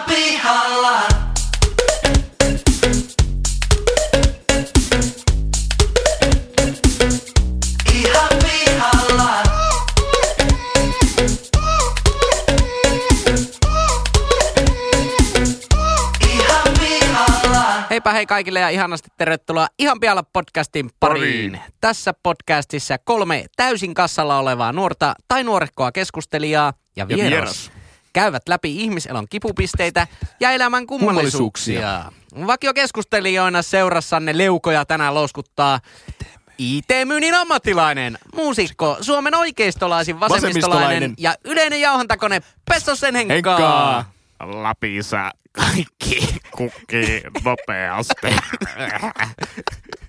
Ihan pihalla. Ihan pihalla. Ihan pihalla. Heipä hei kaikille ja ihanasti tervetuloa Ihan pialla podcastin pariin. Pariin. Tässä podcastissa kolme täysin kassalla olevaa nuorta tai nuorekkoa keskustelijaa ja vieras, vieras. Käyvät läpi ihmiselon kipupisteitä ja elämän kummallisuuksia. Vakiokeskustelijoina seurassanne leukoja tänään louskuttaa IT-myynnin ammattilainen, muusikko, Suomen oikeistolaisin vasemmistolainen, Vasemmistolainen. ja yleinen jauhantakone Pessosen Henkka. Henkkaa! Lapissa kaikki kukkii nopeasti.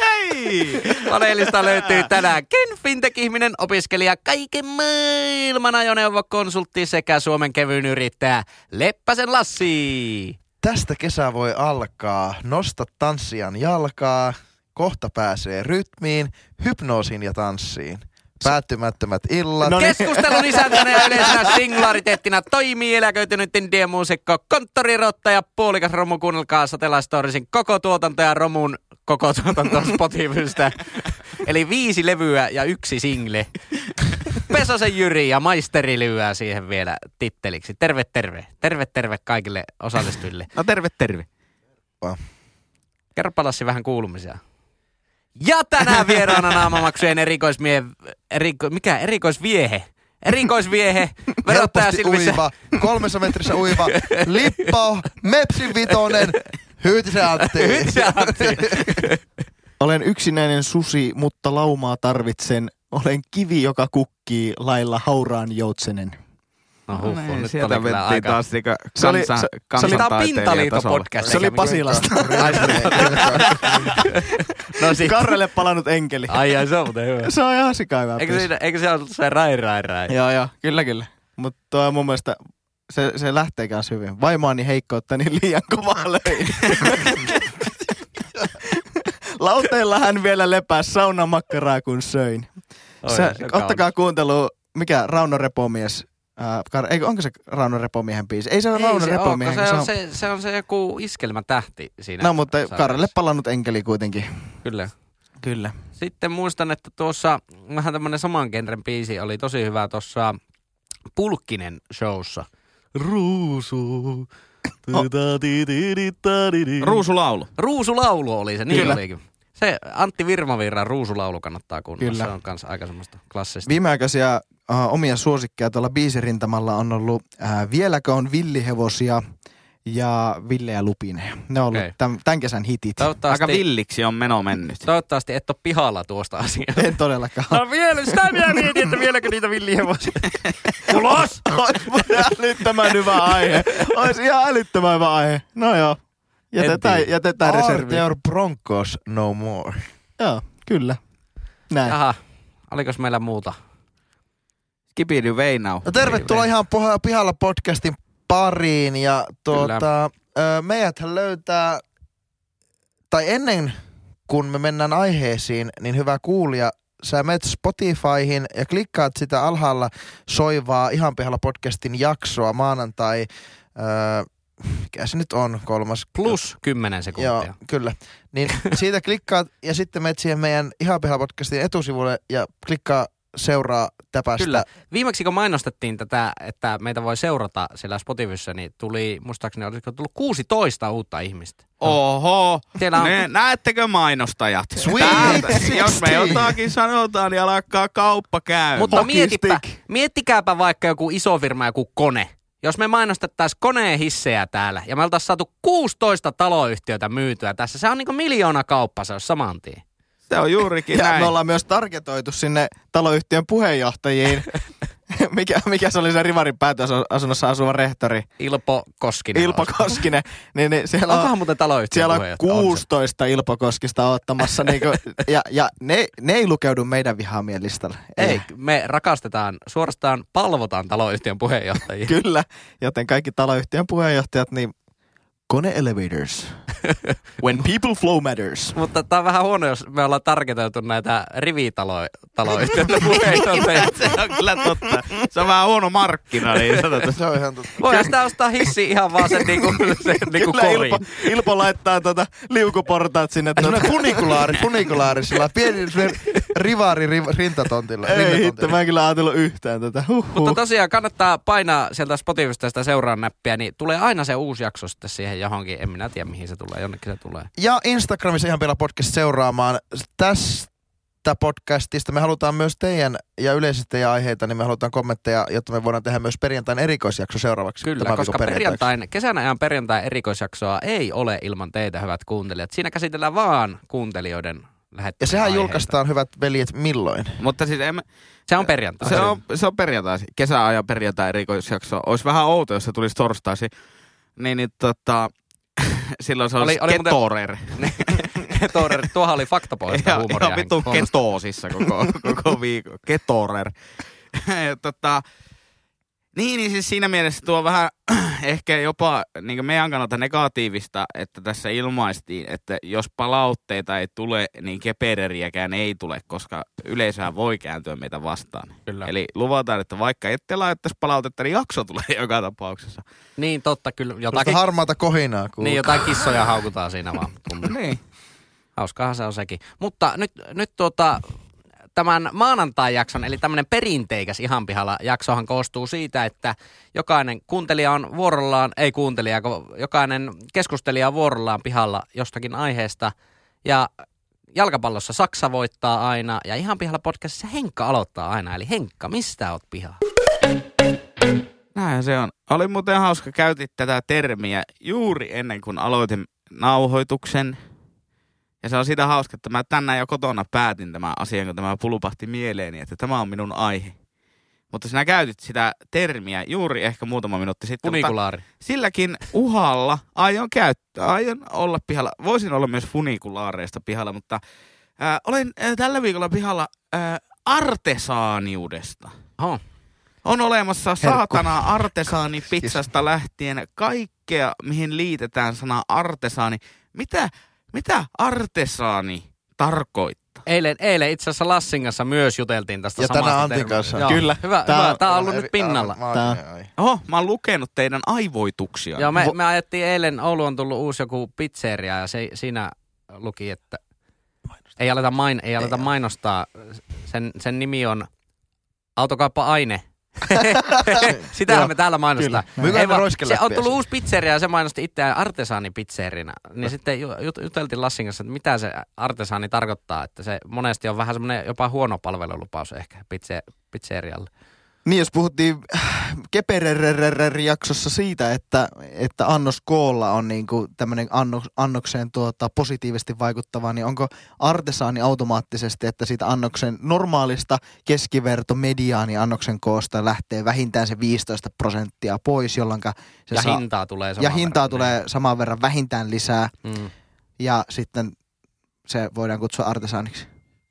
Hei! Paneelista löytyy tänään Ken Fintech-ihminen, opiskelija, kaiken maailman ajoneuvokonsultti sekä Suomen kevyyn yrittäjä Leppäsen Lassi. Tästä kesä voi alkaa. Nosta tanssijan jalkaa. Kohta pääsee rytmiin, hypnoosiin ja tanssiin. Päättymättömät illat. No niin. Keskustelun isäntänä ja yleisenä singulariteettina toimii eläköitynyt indien muusikko, konttorirotta ja puolikas romu. Kuunnelkaa Satellastorisin koko tuotanto ja romun koko tuotanto Spotifysta. Eli viisi levyä ja yksi single. Pesosen Jyri ja maisteri lyöää siihen vielä titteliksi. Terve, terve. Terve, terve kaikille osallistujille. No terve, terve. Kerropa Lassi vähän kuulumisia. Ja tänään vieraana naamamaksujen erikoismie... Eriko, mikä? Erikoisviehe. Erikoisviehe. Verottaja silmissä. uiva, kolmessa metrissä uiva, Lippo, Mepsin vitonen, Hyytisen Antti. Olen yksinäinen susi, mutta laumaa tarvitsen. Olen kivi, joka kukkii lailla hauraan joutsenen. No huffo, nyt oli Sieltä kyllä mentiin aika... taas niinku Se oli- se- kansan se oli- Pintaliito-podcast. Se oli Pasilasta. No sit. Karrelle palannut enkeli. Ai ai, se on muuten hyvä. Se on ihan sikaivää. Eikö, siinä, eikö se ollut se rai rai rai? Joo, joo, kyllä, kyllä. Mutta tuo on mun mielestä, se, se lähtee kanssa hyvin. Vaimoani heikkoutta, niin liian kovaa löi. Lauteilla hän vielä lepäs saunamakkaraa kun söin. Oi, Se, se on ottakaa kaunis. kuuntelu, mikä Rauno Repomies, ää, Kar- eikö, onko se Rauno Repomiehen biisi? Ei se ole Ei Rauno se, Repomiehen. se, on, se, se on se joku iskelmätähti siinä. No mutta sarjassa. Karrelle palannut enkeli kuitenkin. Kyllä. Kyllä. Sitten muistan, että tuossa vähän tämmönen saman genren biisi oli tosi hyvä tuossa Pulkkinen showssa. Ruusu. Ruusulaulu. Ruusulaulu oli se, niin Kyllä. olikin. Se Antti Virmavirran ruusulaulu kannattaa kuunnella. Kyllä. Se on kanssa aika semmoista klassista. Viimeaikaisia uh, omia suosikkeja tuolla biisirintamalla on ollut uh, Vieläkö on villihevosia ja Ville ja Lupineja. Ne on ollut Okei. tämän, tämän kesän hitit. Toivottavasti, Aika villiksi on meno mennyt. toivottavasti et ole pihalla tuosta asiasta. En todellakaan. No vielä, sitä minä mietin, että vieläkö niitä villihevosia. Ulos! Olisi älyttömän hyvä aihe. Olisi ihan älyttömän hyvä aihe. No joo. Jätetään, jätetään Are reserviin. there Broncos no more? Joo, kyllä. Näin. Jaha, olikos meillä muuta? Skibidi Veinau. No tervetuloa ihan poha- pihalla podcastin pariin ja tuota, ö, meidäthän löytää, tai ennen kuin me mennään aiheisiin, niin hyvä kuulija, sä menet Spotifyhin ja klikkaat sitä alhaalla soivaa ihan pihalla podcastin jaksoa maanantai, ö, mikä se nyt on, kolmas? Plus 10 sekuntia. Joo, kyllä. Niin siitä klikkaat ja sitten menet siihen meidän ihan pihalla podcastin etusivulle ja klikkaa seuraa täpästä. Kyllä. Viimeksi kun mainostettiin tätä, että meitä voi seurata siellä Spotifyssa, niin tuli, muistaakseni olisiko tullut 16 uutta ihmistä. Oho, Siellä on- ne, näettekö mainostajat? Sweet Täältä, 16. jos me jotakin sanotaan, niin alkaa kauppa käy. Mutta mietipä, miettikääpä vaikka joku iso firma, joku kone. Jos me mainostettaisiin koneen hissejä täällä ja me oltaisiin saatu 16 taloyhtiötä myytyä tässä, se on niinku miljoona kauppa, se on saman tien. Se on juurikin Ja näin. me ollaan myös targetoitu sinne taloyhtiön puheenjohtajiin. mikä, mikä se oli se Rivarin päätösasunnossa asuva rehtori? Ilpo Koskinen. Ilpo. Koskinen. Niin, niin siellä Onkohan on, muuten taloyhtiön siellä on puheenjohtaja? On se. 16 Ilpo Koskista ottamassa. niinku, ja ja ne, ne ei lukeudu meidän vihaamien listalle. Ei, me rakastetaan, suorastaan palvotaan taloyhtiön puheenjohtajia. Kyllä, joten kaikki taloyhtiön puheenjohtajat, niin Kone elevators. When people flow matters. Mutta tää on vähän huono, jos me ollaan tarketoitu näitä rivitaloyhtiöitä puheenjohtajia. Se on kyllä totta. Se on vähän huono markkina, niin sanotaan. Se on ihan totta. Voidaan sitä ostaa hissi ihan vaan sen niinku, sen niinku Kyllä koriin. Ilpo, Ilpo laittaa tota liukuportaat sinne. Semmonen funikulaari, funikulaari, sillä pieni rivaari riv, rintatontilla. ei hitto, mä en kyllä ajatellut yhtään tätä. Huhhuh. Mutta tosiaan kannattaa painaa sieltä Spotifysta sitä seuraan näppiä, niin tulee aina se uusi jakso sitten siihen johonkin. En minä tiedä mihin se tulee, jonnekin se tulee. Ja Instagramissa ihan vielä podcast seuraamaan. Tästä podcastista me halutaan myös teidän ja yleisesti teidän aiheita, niin me halutaan kommentteja, jotta me voidaan tehdä myös perjantain erikoisjakso seuraavaksi. Kyllä, tämän koska perjantain, kesän ajan perjantai erikoisjaksoa ei ole ilman teitä, hyvät kuuntelijat. Siinä käsitellään vaan kuuntelijoiden lähettämiä Ja sehän aiheita. julkaistaan, hyvät veljet, milloin? Mutta siis en, Se on perjantai. se, on, se on perjantai, kesäajan perjantai erikoisjakso. Olisi vähän outo, jos se tulisi torstaisin. Niin, niin tota, silloin se olisi Oli- oli muuten- ketorer. Tuohan oli faktapoista huumoria. ihan vittu ketoosissa koko, koko viikon. Ketorer. tota, niin, niin siis siinä mielessä tuo vähän ehkä jopa niin meidän kannalta negatiivista, että tässä ilmaistiin, että jos palautteita ei tule, niin kepereriäkään ei tule, koska yleisöä voi kääntyä meitä vastaan. Kyllä. Eli luvataan, että vaikka ette laittaisi palautetta, niin jakso tulee joka tapauksessa. Niin totta, kyllä. Jotakin harmaata kohinaa kuuluu. niin jotain kissoja haukutaan siinä vaan. niin. Hauskaahan se on sekin. Mutta nyt, nyt tuota, tämän maanantai-jakson, eli tämmöinen perinteikäs ihan pihalla jaksohan koostuu siitä, että jokainen kuuntelija on vuorollaan, ei kuuntelija, jokainen keskustelija on vuorollaan pihalla jostakin aiheesta. Ja jalkapallossa Saksa voittaa aina ja ihan pihalla podcastissa Henkka aloittaa aina. Eli Henkka, mistä oot pihalla? Näin se on. Oli muuten hauska, käytit tätä termiä juuri ennen kuin aloitin nauhoituksen. Ja se on sitä hauska, että mä tänään jo kotona päätin tämän asian, kun tämä pulupahti mieleeni, että tämä on minun aihe. Mutta sinä käytit sitä termiä juuri ehkä muutama minuutti sitten. Mutta Funikulaari. silläkin uhalla aion käyttää, aion olla pihalla. Voisin olla myös funikulaareista pihalla, mutta ää, olen ää, tällä viikolla pihalla ää, artesaaniudesta. Oho. On olemassa saatana artesaani pizzasta lähtien kaikkea, mihin liitetään sana artesaani. Mitä, mitä artesaani tarkoittaa? Eilen, eilen itse asiassa Lassin kanssa myös juteltiin tästä Ja samasta tänään Antin kanssa. Joo. Kyllä. Hyvä, Tää- hyvä. Tämä on ollut nyt pinnalla. Tää. Oho, mä oon lukenut teidän aivoituksia. Joo, me, me ajettiin eilen, Oulu on tullut uusi joku pizzeria ja se, siinä luki, että ei aleta, main, ei aleta mainostaa. Sen, sen nimi on Autokauppa Aine. Sitähän me täällä mainostaa. Ei vaan, se on tullut uusi pizzeria ja se mainosti itseään artesaanipizzerina. Niin sitten ju- jut- juteltiin Lassin kanssa, että mitä se artesaani tarkoittaa. Että se monesti on vähän semmoinen jopa huono palvelulupaus ehkä pizze, pizzerialle. Niin, jos puhuttiin Kepererer-jaksossa siitä, että, että annos koolla on niinku tämmöinen anno, annokseen tuota, positiivisesti vaikuttava, niin onko artesaani automaattisesti, että siitä annoksen normaalista keskiverto mediaani annoksen koosta lähtee vähintään se 15 prosenttia pois, jolloin se Ja saa, hintaa tulee ja saman hintaa verran. tulee saman verran vähintään lisää Mm. ja sitten se voidaan kutsua artesaaniksi.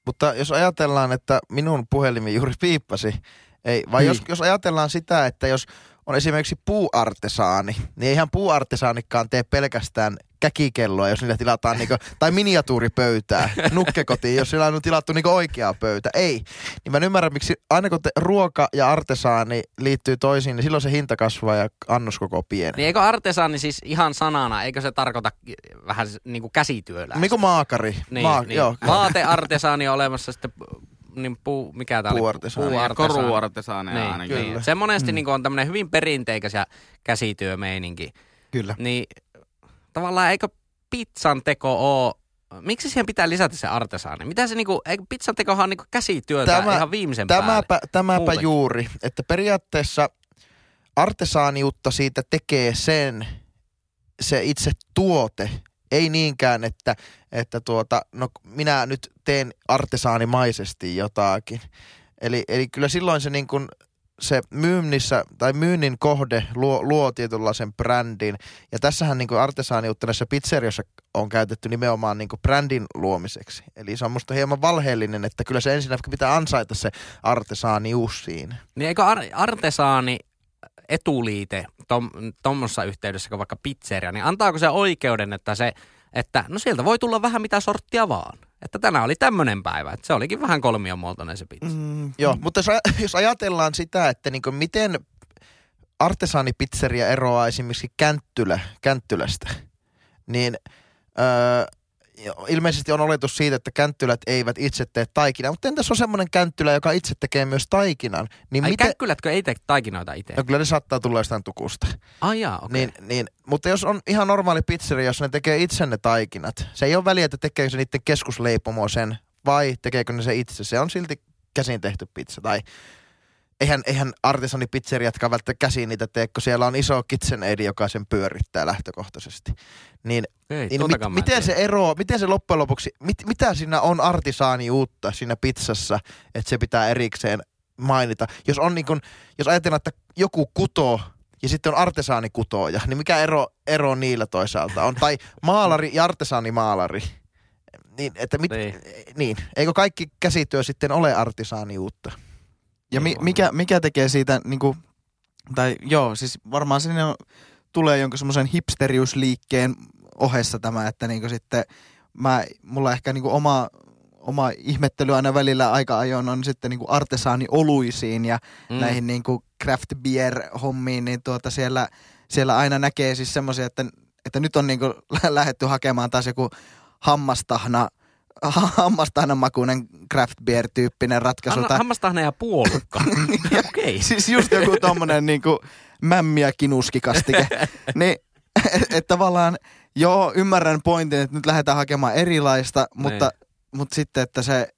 Mutta jos ajatellaan, että minun puhelimi juuri piippasi, ei, vai jos, jos ajatellaan sitä, että jos on esimerkiksi puuartesaani, niin eihän puuartesaanikaan tee pelkästään käkikelloa, jos niille tilataan niinku, tai miniatuuripöytää, nukkekotiin, jos sillä on tilattu niinku oikeaa pöytä. Ei. Niin mä en ymmärrä, miksi aina kun te, ruoka ja artesaani liittyy toisiin, niin silloin se hinta kasvaa ja annos koko pieni. Niin eikö artesaani siis ihan sanana, eikö se tarkoita vähän niin kuin käsityöläistä? Niin kuin maakari. Niin, Maa, niin. Joo, Vaateartesaani on olemassa sitten niin puu, mikä tää oli? Puuartesaani. Puuartesaani. Koruartesaaneja Niin, ainakin. niin. Se monesti mm. niin on tämmöinen hyvin perinteikäs ja käsityömeininki. Kyllä. Niin tavallaan eikö pizzan teko oo Miksi siihen pitää lisätä se artesaani? Mitä se niinku, eikö pizzan tekohan on niinku käsityötä Tämä- ihan viimeisen päälle? Tämäpä, tämäpä Muutenkin. juuri, että periaatteessa artesaaniutta siitä tekee sen, se itse tuote, ei niinkään, että, että tuota, no minä nyt teen artesaanimaisesti jotakin. Eli, eli kyllä silloin se niin kuin se myynnissä tai myynnin kohde luo, luo tietynlaisen brändin. Ja tässähän niin kuin artesaaniutta näissä pizzeriossa on käytetty nimenomaan niin kuin brändin luomiseksi. Eli se on musta hieman valheellinen, että kyllä se ensin pitää ansaita se artesaanius siinä. Niin eikö ar- artesaani etuliite tom, tuommoisessa yhteydessä kuin vaikka pizzeria, niin antaako se oikeuden, että se, että no sieltä voi tulla vähän mitä sorttia vaan. Että tänään oli tämmöinen päivä, että se olikin vähän kolmionmuotoinen se pizza. Mm, Joo, mutta jos, jos ajatellaan sitä, että niin miten artesaanipizzeria eroaa esimerkiksi känttylä, känttylästä, niin öö, ilmeisesti on oletus siitä, että känttylät eivät itse tee taikinaa. Mutta entäs on semmoinen känttylä, joka itse tekee myös taikinan? Niin Ai miten... käkkylätkö ei tee taikinoita itse? No kyllä ne saattaa tulla jostain tukusta. Ai jaa, okei. Niin, niin, mutta jos on ihan normaali pizzeria, jos ne tekee itse ne taikinat, se ei ole väliä, että tekeekö se niiden keskusleipomo sen vai tekeekö ne se itse. Se on silti käsin tehty pizza. Tai eihän, eihän artesanipizzerijatkaan välttämättä käsin niitä tee, kun siellä on iso KitchenAid, joka sen pyörittää lähtökohtaisesti. Niin, Ei, niin mit, miten se ero, miten se loppujen lopuksi, mit, mitä siinä on artisaani uutta siinä pizzassa, että se pitää erikseen mainita. Jos on niin kun, jos ajatellaan, että joku kutoo ja sitten on artesaanikutooja, niin mikä ero, ero niillä toisaalta on? Tai maalari ja artesaanimaalari. Niin, että mit, Niin. niin. niin. Eikö kaikki käsityö sitten ole artisaaniuutta? Ja mi, Niin mikä, mikä tekee siitä, niinku, tai joo, siis varmaan sinne on, tulee jonkun semmoisen hipsteriusliikkeen ohessa tämä, että niinku sitten mä, mulla ehkä niinku oma, oma ihmettely aina välillä aika ajoin on sitten niinku artesaanioluisiin ja Mm. näihin niinku craft beer hommiin, niin tuota siellä, siellä aina näkee siis semmoisia, että, että nyt on niinku lähetty hakemaan taas joku hammastahna, hammastahnan makuinen craft beer tyyppinen ratkaisu. Anna, tai- hammastahne ja puolukka. okei. Siis just joku tommonen niinku mämmi ja kinuskikastike. niin, että tavallaan, joo, ymmärrän pointin, että nyt lähdetään hakemaan erilaista, mutta, mutta sitten, että se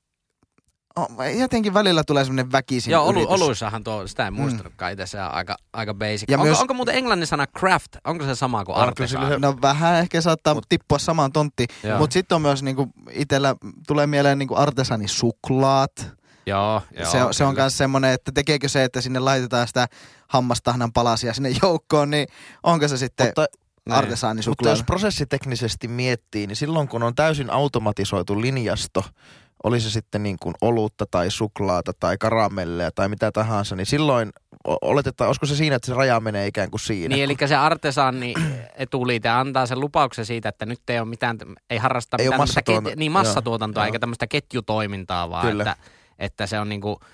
jotenkin välillä tulee semmoinen väkisin Joo, olu, oluissahan tuo, sitä en muistanutkaan itse, se on aika, aika basic. Ja onko, myös- onko muuten englannin sana craft, onko se sama kuin artesaani? No vähän ehkä saattaa Mut, tippua samaan tonttiin, Joo. mutta sitten on myös niinku itellä tulee mieleen niinku artesanisuklaat. Joo, joo. se, on, se on myös semmoinen, että tekeekö se, että sinne laitetaan sitä hammastahnan palasia sinne joukkoon, niin onko se sitten Mutta, Niin. mutta artesaanisuklaa? jos prosessiteknisesti miettii, niin silloin kun on täysin automatisoitu linjasto, oli se sitten niin kuin olutta tai suklaata tai karamelleja tai mitä tahansa, niin silloin oletetaan, olisiko se siinä, että se raja menee ikään kuin siinä. Niin, eli se artesaani etuliite antaa sen lupauksen siitä, että nyt ei ole mitään, ei harrasta Ei mitään tämmöistä massatuotanto- ket, niin massatuotantoa Joo, eikä tämmöistä ketjutoimintaa, vaan Kyllä. että, että se on niinku, kun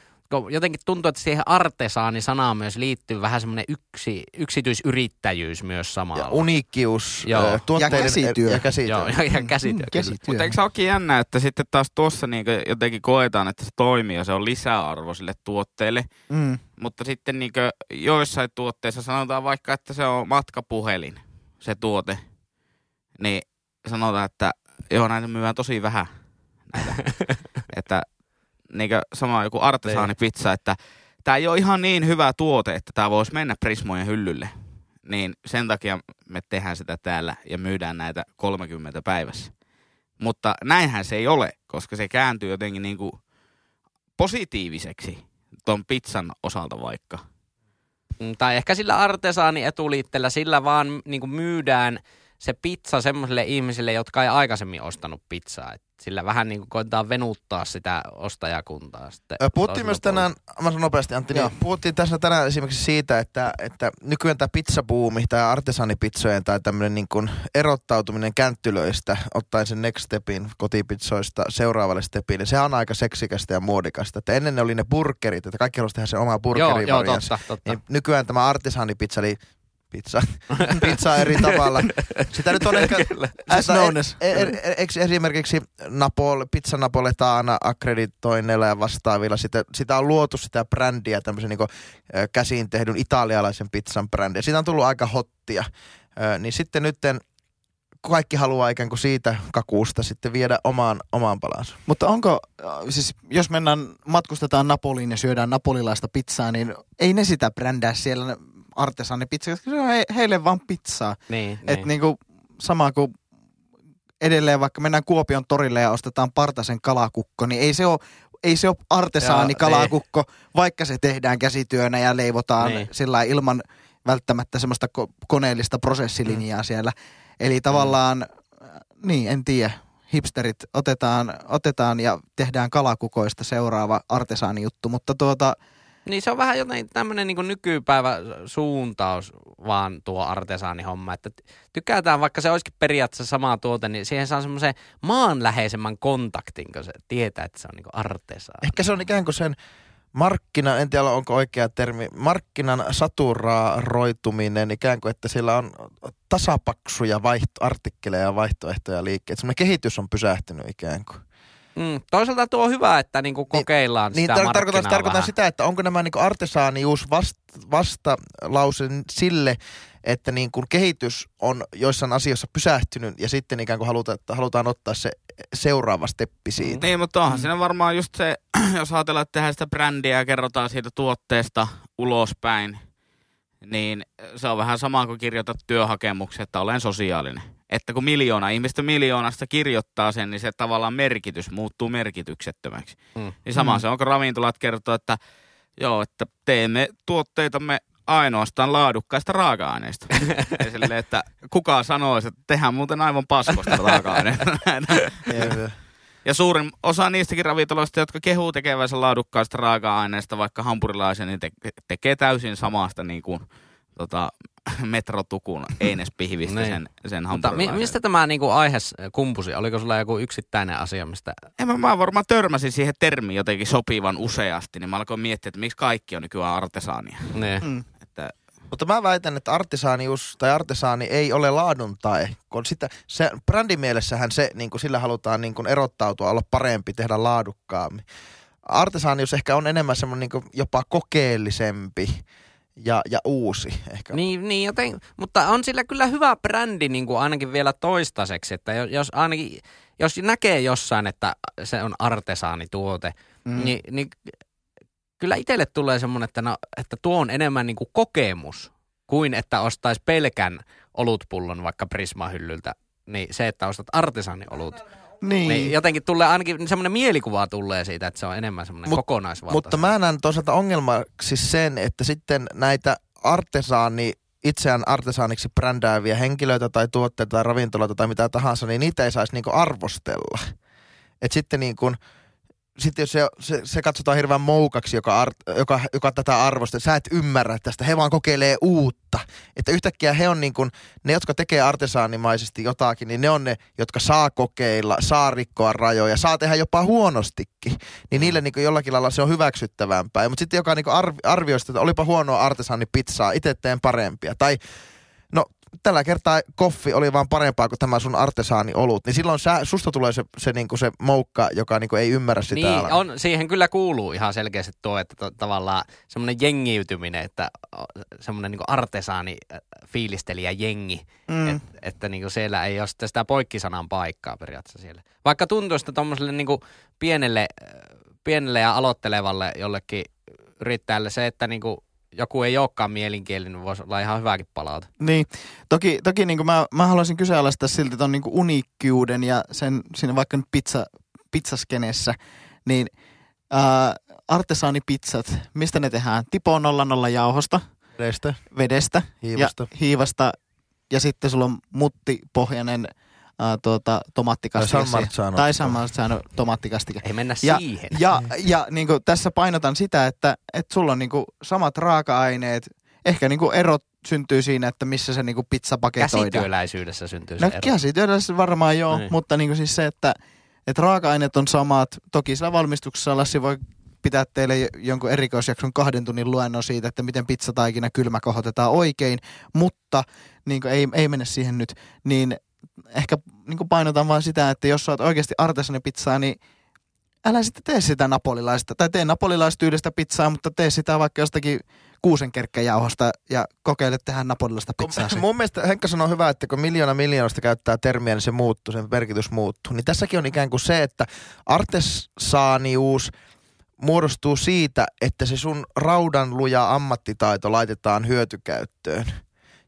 jotenkin tuntuu, että siihen artesaani-sanaan myös liittyy vähän semmoinen yksi, yksityisyrittäjyys myös samalla. ja uniikkius, Joo. tuotteiden Ja käsityö. Ja käsityö. Joo, ja, ja käsityö. Mm, kyllä. käsityö. Mutta eikö se olekin jännä, että sitten taas tuossa niinku jotenkin koetaan, että se toimii ja se on lisäarvo sille tuotteelle. Mm. Mutta sitten niinku joissain tuotteissa sanotaan vaikka, että se on matkapuhelin, se tuote. Niin sanotaan, että joo, näitä myydään tosi vähän. Näitä. että niinku sama joku artesaanipizza, että tämä ei ole ihan niin hyvä tuote, että tämä voisi mennä Prismojen hyllylle. Niin sen takia me tehdään sitä täällä ja myydään näitä 30 päivässä. Mutta näinhän se ei ole, koska se kääntyy jotenkin niinku positiiviseksi ton pizzan osalta vaikka. Mm, Tai ehkä sillä artesaani etuliitteellä sillä vaan niin kuin myydään se pizza semmoisille ihmisille, jotka ei aikaisemmin ostanut pizzaa. Et sillä vähän niin kuin koetaan venuttaa sitä ostajakuntaa. Sitten Puhuttiin myös tänään, mä sanon nopeasti Antti, niin Joo. puhuttiin tässä tänään esimerkiksi siitä, että, että nykyään tämä pizzabuumi tai artesanipizzojen tai tämmöinen niin kuin erottautuminen känttylöistä, ottaen sen next stepin kotipizzoista seuraavalle stepille, sehän on aika seksikästä ja muodikasta. Että ennen ne oli ne burgerit, että kaikki halusi tehdä sen oma Joo, joo, burgerivarianssi. totta, totta. Niin nykyään tämä artesanipizza, eli pizza, pizza eri tavalla. Sitä nyt on ehkä... Sitä known e- e- e- esimerkiksi Napol, pizza Napoletana akkreditoinneilla ja vastaavilla, sitä, sitä on luotu sitä brändiä, tämmöisen niin käsin tehdyn italialaisen pizzan brändiä. Siitä on tullut aika hottia. Ö, niin sitten nytten kaikki haluaa ikään kuin siitä kakuusta sitten viedä omaan, omaan palansa. Mutta onko, siis jos mennään, matkustetaan Napoliin ja syödään napolilaista pizzaa, niin ei ne sitä brändää siellä artesaanipizza, koska se on he, heille vaan pizzaa. Niin, Niin. niin. Niinku sama kuin edelleen vaikka mennään Kuopion torille ja ostetaan partasen kalakukko, niin ei se ole ei se ole artesaani Joo, kalakukko, vaikka se tehdään käsityönä ja leivotaan Niin. sillä ilman välttämättä semmoista ko- koneellista prosessilinjaa siellä. Eli tavallaan, äh, niin en tiedä, hipsterit otetaan, otetaan ja tehdään kalakukoista seuraava artesaani juttu, mutta tuota, Niin se on vähän jotenkin tämmöinen niin nykypäivä suuntaus vaan tuo artesaanihomma, että tykätään, vaikka se olisikin periaatteessa sama tuote, niin siihen saa semmoisen maanläheisemmän kontaktin, kun se tietää, että se on niin artesaani. Ehkä se on ikään kuin sen markkina, en tiedä onko oikea termi, markkinan saturaaroituminen ikään kuin, että sillä on tasapaksuja vaihto, artikkeleja ja vaihtoehtoja liikkeet. Semmoinen kehitys on pysähtynyt ikään kuin. Mm, toisaalta tuo on hyvä, että niinku kokeillaan Niin sitä tar- markkinaa tarkoitan, tarkoitan sitä, että onko nämä niinku artesaanius vast, vastalause sille, että niin kuin kehitys on joissain asioissa pysähtynyt ja sitten ikään kuin haluta, että halutaan ottaa se seuraava steppi siitä. Niin, mutta onhan siinä varmaan just se, jos ajatellaan, että tehdään sitä brändiä ja kerrotaan siitä tuotteesta ulospäin, niin se on vähän sama kuin kirjoitat työhakemuksen, että olen sosiaalinen. Että kun miljoona ihmistä miljoonasta kirjoittaa sen, niin se tavallaan merkitys muuttuu merkityksettömäksi. Mm. Niin sama Mm. se on, kun ravintolat kertoo, että joo, että teemme tuotteitamme ainoastaan laadukkaista raaka-aineista. ja silleen, että kuka sanoisi, että tehdään muuten aivan paskosta raaka-aineista. Ja suurin osa niistäkin ravintoloista, jotka kehuu tekevänsä laadukkaista raaka-aineista, vaikka hampurilaisia, niin te- tekee täysin samasta niin kuin, tota, metrotukun einespihvistä Niin. sen, sen Mutta mi- hampurilaisen. mistä tämä niinku aihe kumpusi? Oliko sulla joku yksittäinen asia, mistä... En mä, mä varmaan törmäsin siihen termiin jotenkin sopivan useasti, niin mä alkoin miettiä, että miksi kaikki on nykyään artesaania. Ne. Mm. Että Mutta mä väitän, että artesaanius tai artesaani ei ole laadun tae. Kun sitä, se, brändimielessähän se, niin kuin sillä halutaan niin kuin erottautua, olla parempi, tehdä laadukkaammin. Artesaanius ehkä on enemmän semmoinen niin jopa kokeellisempi ja, ja uusi ehkä. Niin, niin joten, mutta on sillä kyllä hyvä brändi niin kuin ainakin vielä toistaiseksi, että jo- jos ainakin, jos näkee jossain, että se on artesaanituote, mm. niin, niin kyllä itselle tulee semmoinen, että, no, että tuo on enemmän niin kuin kokemus kuin että ostaisi pelkän olutpullon vaikka Prisma-hyllyltä. Niin se, että ostat artesaaniolut, Niin. niin jotenkin tulee ainakin semmoinen mielikuva tulee siitä, että se on enemmän semmoinen Mut- kokonaisvaltainen. Mutta mä näen toisaalta ongelmaksi sen, että sitten näitä artesaani, itseään artesaaniksi brändääviä henkilöitä tai tuotteita tai ravintoloita tai mitä tahansa, niin niitä ei saisi niinku arvostella. Et sitten niin kuin, sitten jos se, se, se, katsotaan hirveän moukaksi, joka, art, joka, joka tätä arvostaa, sä et ymmärrä tästä, he vaan kokeilee uutta. Että yhtäkkiä he on niin kuin, ne, jotka tekee artesaanimaisesti jotakin, niin ne on ne, jotka saa kokeilla, saa rikkoa rajoja, saa tehdä jopa huonostikin. Niin niille niin kuin jollakin lailla se on hyväksyttävämpää. Mutta sitten joka niin arvi, arvioi sitä, että olipa huonoa artesaanipizzaa, itse teen parempia. Tai tällä kertaa koffi oli vaan parempaa kuin tämä sun artesaani olut, niin silloin sä, susta tulee se, se, niinku se moukka, joka niinku ei ymmärrä sitä. Niin, on, siihen kyllä kuuluu ihan selkeästi tuo, että to, tavallaan semmoinen jengiytyminen, että semmoinen niin artesaani fiilistelijä jengi, Mm. et, että niin siellä ei ole sitä poikkisanan paikkaa periaatteessa siellä. Vaikka tuntuu, että tuommoiselle niin pienelle, pienelle ja aloittelevalle jollekin yrittäjälle se, että niin joku ei olekaan mielenkielinen, voisi olla ihan hyväkin palaute. Niin, toki, toki niin mä, mä haluaisin kyseenalaistaa silti ton niin uniikkiuden ja sen siinä vaikka nyt pizza, pizzaskenessä, niin ää, artesaanipizzat, mistä ne tehdään? Tipo 00 jauhosta, Vedestä, vedestä hiivasta. ja hiivasta ja sitten sulla on muttipohjainen ää, tuota, tomaattikastike. Tai San. Marzano. Tai San Marzano tomaattikastike. Ei mennä Ja, siihen. ja, ja niin kuin tässä painotan sitä, että, että sulla on niin kuin samat raaka-aineet. Ehkä niin kuin erot syntyy siinä, että missä se niin kuin pizza paketoidaan. Käsityöläisyydessä syntyy se No ero. käsityöläisessä varmaan joo, Niin. mutta niin kuin siis se, että, että raaka-aineet on samat. Toki sillä valmistuksessa Lassi voi pitää teille jo- jonkun erikoisjakson kahden tunnin luennon siitä, että miten pizzataikina kylmä kohotetaan oikein, mutta niin kuin ei, ei mennä siihen nyt, niin ehkä niin painotan vaan sitä, että jos sä oot oikeasti artesanipizzaa, niin älä sitten tee sitä napolilaista, tai tee napolilaistyylistä pizzaa, mutta tee sitä vaikka jostakin kuusenkerkkäjauhosta ja kokeile tehdä napolilaista pizzaa. Kun, mun mielestä Henkka sanoi hyvä, että kun miljoona miljoonasta käyttää termiä, niin se muuttuu, sen merkitys muuttuu. Niin tässäkin on ikään kuin se, että artesaanius muodostuu siitä, että se sun raudan luja ammattitaito laitetaan hyötykäyttöön.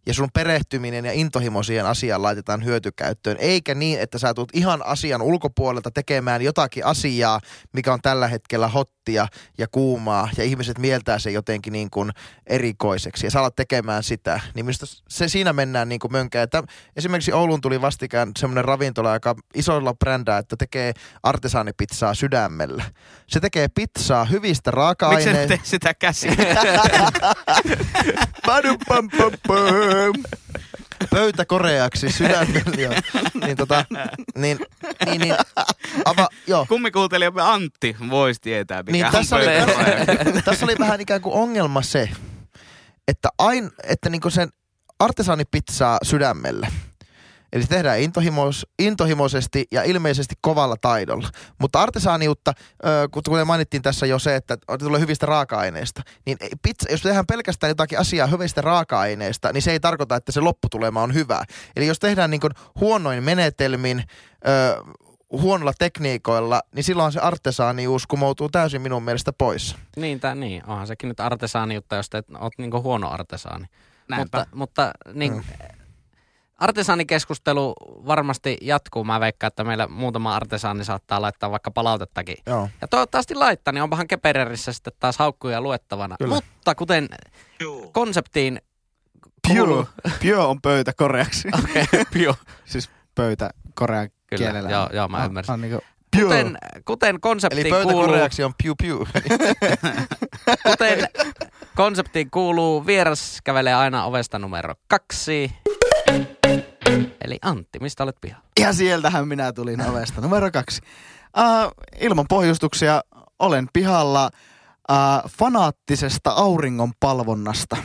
Ja sun perehtyminen ja intohimo siihen asiaan laitetaan hyötykäyttöön, eikä niin, että sä tulet ihan asian ulkopuolelta tekemään jotakin asiaa, mikä on tällä hetkellä hottia ja kuumaa ja ihmiset mieltää sen jotenkin niin kuin erikoiseksi ja sä alat tekemään sitä, niin minusta se siinä mennään niin kuin mönkään. Että esimerkiksi Ouluun tuli vastikään semmoinen ravintola, joka isolla brändää, että tekee artesaanipizzaa sydämellä. Se tekee pizzaa hyvistä Miksi raaka-aineista. tee sitä käsin? Pam. Pöytä koreaksi sydämellä. niin, tota, niin, niin, niin, ava, joo. Kummikuuntelijamme Antti voisi tietää, mikä Niin, on tässä, oli, tässä oli vähän ikään kuin ongelma se, että, ain, että niinku sen artesaanipizzaa sydämellä. Eli se tehdään intohimos, intohimoisesti ja ilmeisesti kovalla taidolla. Mutta artesaaniutta, kuten mainittiin tässä jo se, että tulee hyvistä raaka-aineista, niin ei pizza, jos tehdään pelkästään jotakin asiaa hyvistä raaka-aineista, niin se ei tarkoita, että se lopputulema on hyvä. Eli jos tehdään niin kuin huonoin menetelmin, huonolla tekniikoilla, niin silloin se artesaanius kumoutuu täysin minun mielestä pois. Niin, tää, niin, onhan sekin nyt artesaaniutta, jos te oot niinku huono artesaani. Näinpä. Mutta, mutta niin, mm. Artesaanikeskustelu varmasti jatkuu. Mä veikkaan, että meillä muutama artesaani saattaa laittaa vaikka palautettakin. Joo. Ja toivottavasti laittaa, niin onpahan Kepererissä sitten taas haukkuja luettavana. Kyllä. Mutta kuten konseptiin Pure, kuuluu... pure on pöytä koreaksi. Okei, pio. siis pöytä korean Kyllä, kielellä. joo, joo, mä On- ymmärsin. On niinku Kuten, kuten Eli konseptiin pöytä kuuluu... on piu piu. Kuten konseptiin kuuluu, vieras kävelee aina ovesta numero kaksi. Eli Antti, mistä olet pihalla? Ja sieltähän minä tulin ovesta. Numero kaksi. Uh, ilman pohjustuksia olen pihalla uh, fanaattisesta auringonpalvonnasta.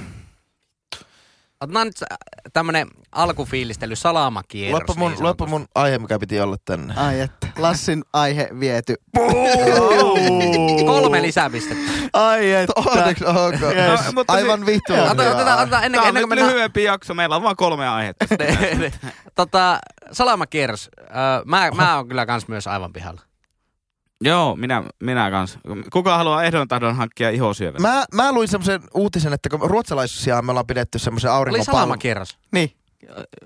Otetaan nyt tämmönen alkufiilistely, salamakierros. Loppu mun, niin loppu mun aihe, mikä piti olla tänne. Ai että, Lassin aihe viety. Kolme lisäpistettä. Ai että. Onneksi olkoon. Yes. No, mutta Aivan si- vittu. Otetaan, otetaan, ennen, Tämä on ennen nyt kuin mennään... lyhyempi jakso, meillä on vain kolme aihetta. tota, salamakierros. Mä, mä oon kyllä kans myös aivan pihalla. Joo, minä, minä kanssa. Kuka haluaa ehdon tahdon hankkia ihosyövän? Mä, mä luin semmoisen uutisen, että kun ruotsalaisia me ollaan pidetty semmoisen Oli auringonpalvelun. salamakierros. Niin,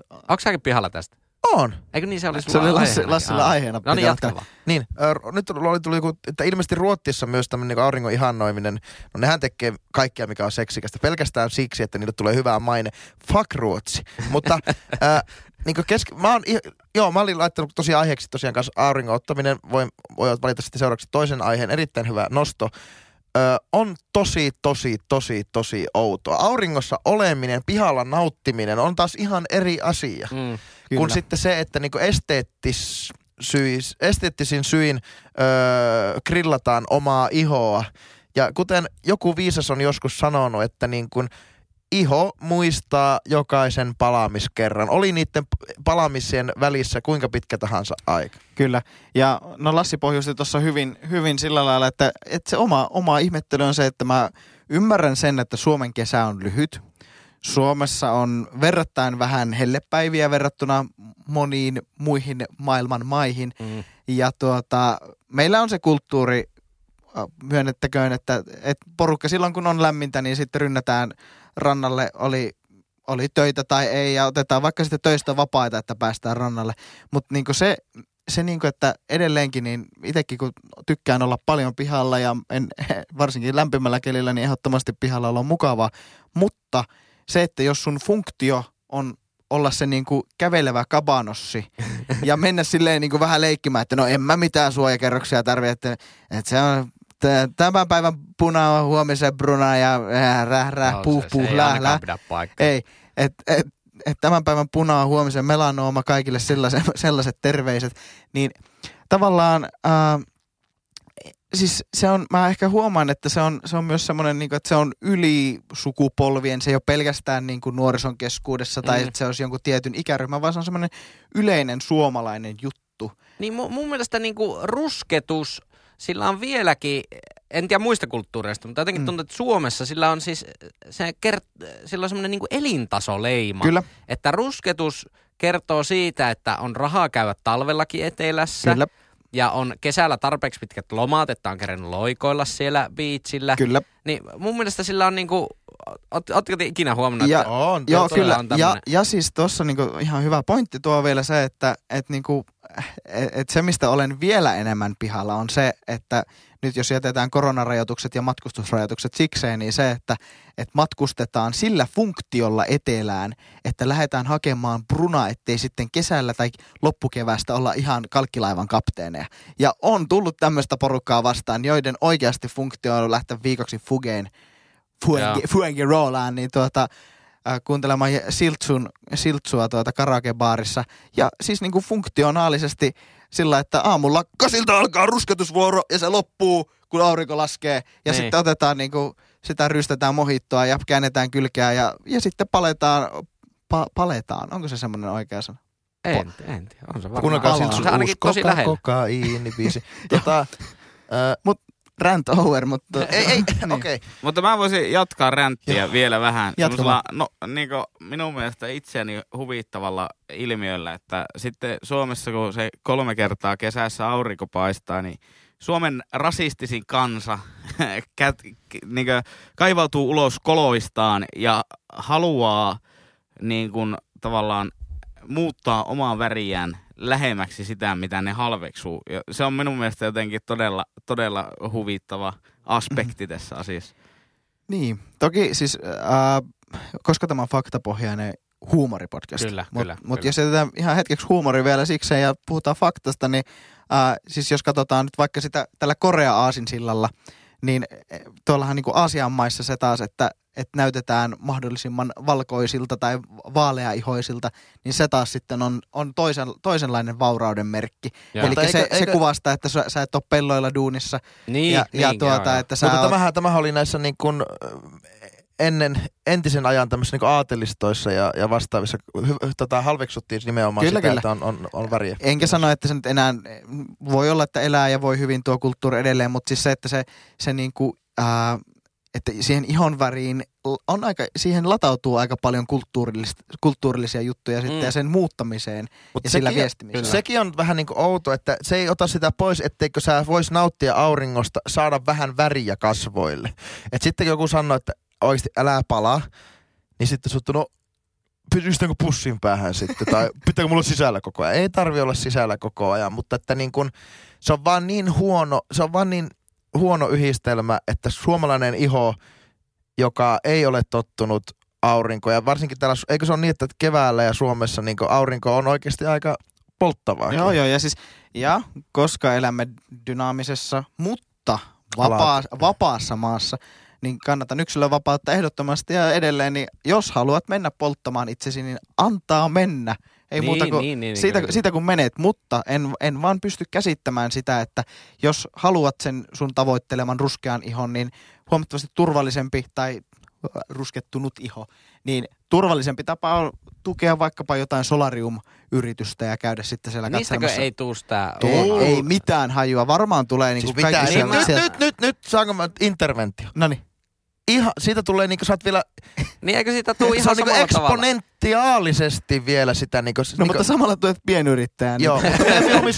Onko säkin pihalla tästä? On. Eikö niin se oli sulla se oli Lassi, aiheena? Lassilla Aa. aiheena. No niin, piti jatka ottaa. vaan. Niin, ö, nyt oli tuli joku, että ilmeisesti Ruotsissa myös tämmöinen niin auringon ihannoiminen, no nehän tekee kaikkea, mikä on seksikästä, pelkästään siksi, että niille tulee hyvää maine. Fuck Ruotsi. Mutta äh, niin kesk... mä, oon, joo, mä olin laittanut tosiaan aiheeksi tosiaan kanssa auringon ottaminen, voi, voi valita sitten seuraavaksi toisen aiheen, erittäin hyvä nosto. Ö, on tosi, tosi, tosi, tosi outoa. Auringossa oleminen, pihalla nauttiminen on taas ihan eri asia Mm. Kyllä. kun sitten se, että niinku esteettis, syis, esteettisin syin öö, grillataan omaa ihoa. Ja kuten joku viisas on joskus sanonut, että niin kun iho muistaa jokaisen palaamiskerran. Oli niiden palaamisien välissä kuinka pitkä tahansa aika. Kyllä. Ja no Lassi pohjusti tuossa hyvin, hyvin sillä lailla, että, että se oma, oma ihmettely on se, että mä ymmärrän sen, että Suomen kesä on lyhyt. Suomessa on verrattain vähän hellepäiviä verrattuna moniin muihin maailman maihin. Mm. Ja tuota, meillä on se kulttuuri, myönnettäköön, että, että porukka silloin kun on lämmintä, niin sitten rynnätään rannalle, oli, oli töitä tai ei, ja otetaan vaikka sitten töistä vapaita, että päästään rannalle. Mutta niinku se, se niinku, että edelleenkin, niin itsekin kun tykkään olla paljon pihalla ja en, varsinkin lämpimällä kelillä, niin ehdottomasti pihalla olla on mukavaa. Mutta se, että jos sun funktio on olla se niinku kävelevä kabanossi ja mennä silleen niinku vähän leikkimään, että no en mä mitään suojakerroksia tarvitse, että, että se on tämän päivän puna on huomisen bruna ja äh, räh, räh, Joo, puh, se- se puh, ei läh, läh. Ei, että et, et tämän päivän puna on huomisen melanooma kaikille sellaiset, sellaiset terveiset, niin tavallaan äh, siis se on, mä ehkä huomaan, että se on, se on myös semmoinen, niin että se on yli sukupolvien, se ei ole pelkästään niin kuin nuorison keskuudessa tai Mm. että se olisi jonkun tietyn ikäryhmän, vaan se on semmoinen yleinen suomalainen juttu. Niin mun, mun mielestä niinku rusketus, sillä on vieläkin, en tiedä muista kulttuureista, mutta jotenkin Mm. tuntuu, että Suomessa sillä on siis, se kert, sillä on semmoinen niinku elintasoleima. Kyllä, Että rusketus kertoo siitä, että on rahaa käydä talvellakin etelässä. kyllä, Ja on kesällä tarpeeksi pitkät lomat, että on kerennyt loikoilla siellä biitsillä. kyllä. Niin mun mielestä sillä on niinku Oletteko te ikinä huomannut, Ja- että On, Joo, todella kyllä. on Ja, ja siis tuossa niinku ihan hyvä pointti tuo vielä se, että et niinku, et, et se, mistä olen vielä enemmän pihalla, on se, että nyt jos jätetään koronarajoitukset ja matkustusrajoitukset sikseen, niin se, että et matkustetaan sillä funktiolla etelään, että lähdetään hakemaan bruna, ettei sitten kesällä tai loppukevästä olla ihan kalkkilaivan kapteeneja. Ja on tullut tämmöistä porukkaa vastaan, joiden oikeasti funktio on lähteä viikoksi fugeen, fuenge, Joo. fuengerollaan, niin tuota, äh, kuuntelemaan Siltsun, Siltsua tuota karaokebaarissa. Ja siis niinku funktionaalisesti sillä, että aamulla kasilta alkaa rusketusvuoro ja se loppuu, kun aurinko laskee. Ja Niin. sitten otetaan niinku, sitä rystetään mohittoa ja käännetään kylkeä ja, ja sitten paletaan, pa, paletaan. Onko se semmoinen oikea sana? En, en tiedä, on se varmaan. On Siltsun se ainakin uusi tosi lähellä. kokaiini biisi. tota, ö, Rant over, mutta... ei, ei, Niin. okei. Okay. Mutta mä voisin jatkaa ränttiä vielä vähän. Jatka Semmoisella, no niin minun mielestä itseäni huvittavalla ilmiöllä, että sitten Suomessa kun se kolme kertaa kesässä aurinko paistaa, niin Suomen rasistisin kansa kät, niin kaivautuu ulos koloistaan ja haluaa niin kuin, tavallaan muuttaa omaa väriään lähemmäksi sitä, mitä ne halveksuu. Ja se on minun mielestä jotenkin todella, todella huvittava aspekti tässä asiassa. Niin, toki siis, äh, koska tämä on faktapohjainen huumoripodcast. Kyllä, mut, kyllä, Mutta jos jätetään ihan hetkeksi huumori vielä sikseen ja puhutaan faktasta, niin äh, siis jos katsotaan nyt vaikka sitä tällä Korea-aasinsillalla, niin eh, tuollahan niin kuin Aasian maissa se taas, että, että näytetään mahdollisimman valkoisilta tai vaaleaihoisilta, niin se taas sitten on, on toisen, toisenlainen vaurauden merkki. Eli se, eikö- se kuvastaa, että sä, sä et ole pelloilla duunissa Niin, ja, ja niin, tuota, joo, joo. että sä Mutta oot, tämähän, tämähän oli näissä niin kuin, ennen, entisen ajan tämmöisissä niin aatelistoissa ja, ja vastaavissa hy, tota, halveksuttiin nimenomaan Kyllä, sitä, kyllä. että on, on, on väriä. Enkä sano, että se nyt enää, voi olla, että elää ja voi hyvin tuo kulttuuri edelleen, mutta siis se, että se, se niinku, ää, että siihen ihon väriin on aika, siihen latautuu aika paljon kulttuurillisia juttuja sitten Mm. ja sen muuttamiseen Mut ja sillä sekin- viestimisellä. Sekin on vähän niin kuin outo, että se ei ota sitä pois, etteikö sä vois nauttia auringosta, saada vähän väriä kasvoille. Et sitten kun joku sanoo, että oikeasti älä palaa, niin sitten sut no pystäänkö pussin päähän sitten, tai pitääkö mulla sisällä koko ajan. Ei tarvi olla sisällä koko ajan, mutta että niin kun, se on vaan niin huono, se on vaan niin huono yhdistelmä, että suomalainen iho, joka ei ole tottunut aurinkoon, ja varsinkin täällä, eikö se ole niin, että keväällä ja Suomessa niin aurinko on oikeasti aika polttavaa. Joo, joo, ja siis, ja koska elämme dynaamisessa, mutta vapaa, vapaassa maassa, niin kannatan yksilövapautta ehdottomasti ja edelleen, niin jos haluat mennä polttamaan itsesi, niin antaa mennä. Ei Niin, muuta kuin niin, niin, siitä, kyllä. siitä kun menet, mutta en, en vaan pysty käsittämään sitä, että jos haluat sen sun tavoitteleman ruskean ihon, niin huomattavasti turvallisempi tai ruskettunut iho, niin turvallisempi tapa on tukea vaikkapa jotain solarium-yritystä ja käydä sitten siellä Niistäkö katsomassa. ei tuu sitä ei, ei mitään hajua. Varmaan tulee niinku Siis kaikki Niin, nyt, nyt, nyt, nyt, saanko mä interventio? Noniin. Ihan, siitä tulee niinku, sä oot vielä, Niin eikö siitä tuu se ihan on niinku samalla tavalla? eksponentiaalisesti vielä sitä niinku, No niinku mutta samalla tuet pienyrittäjän. joo, mutta mieluummin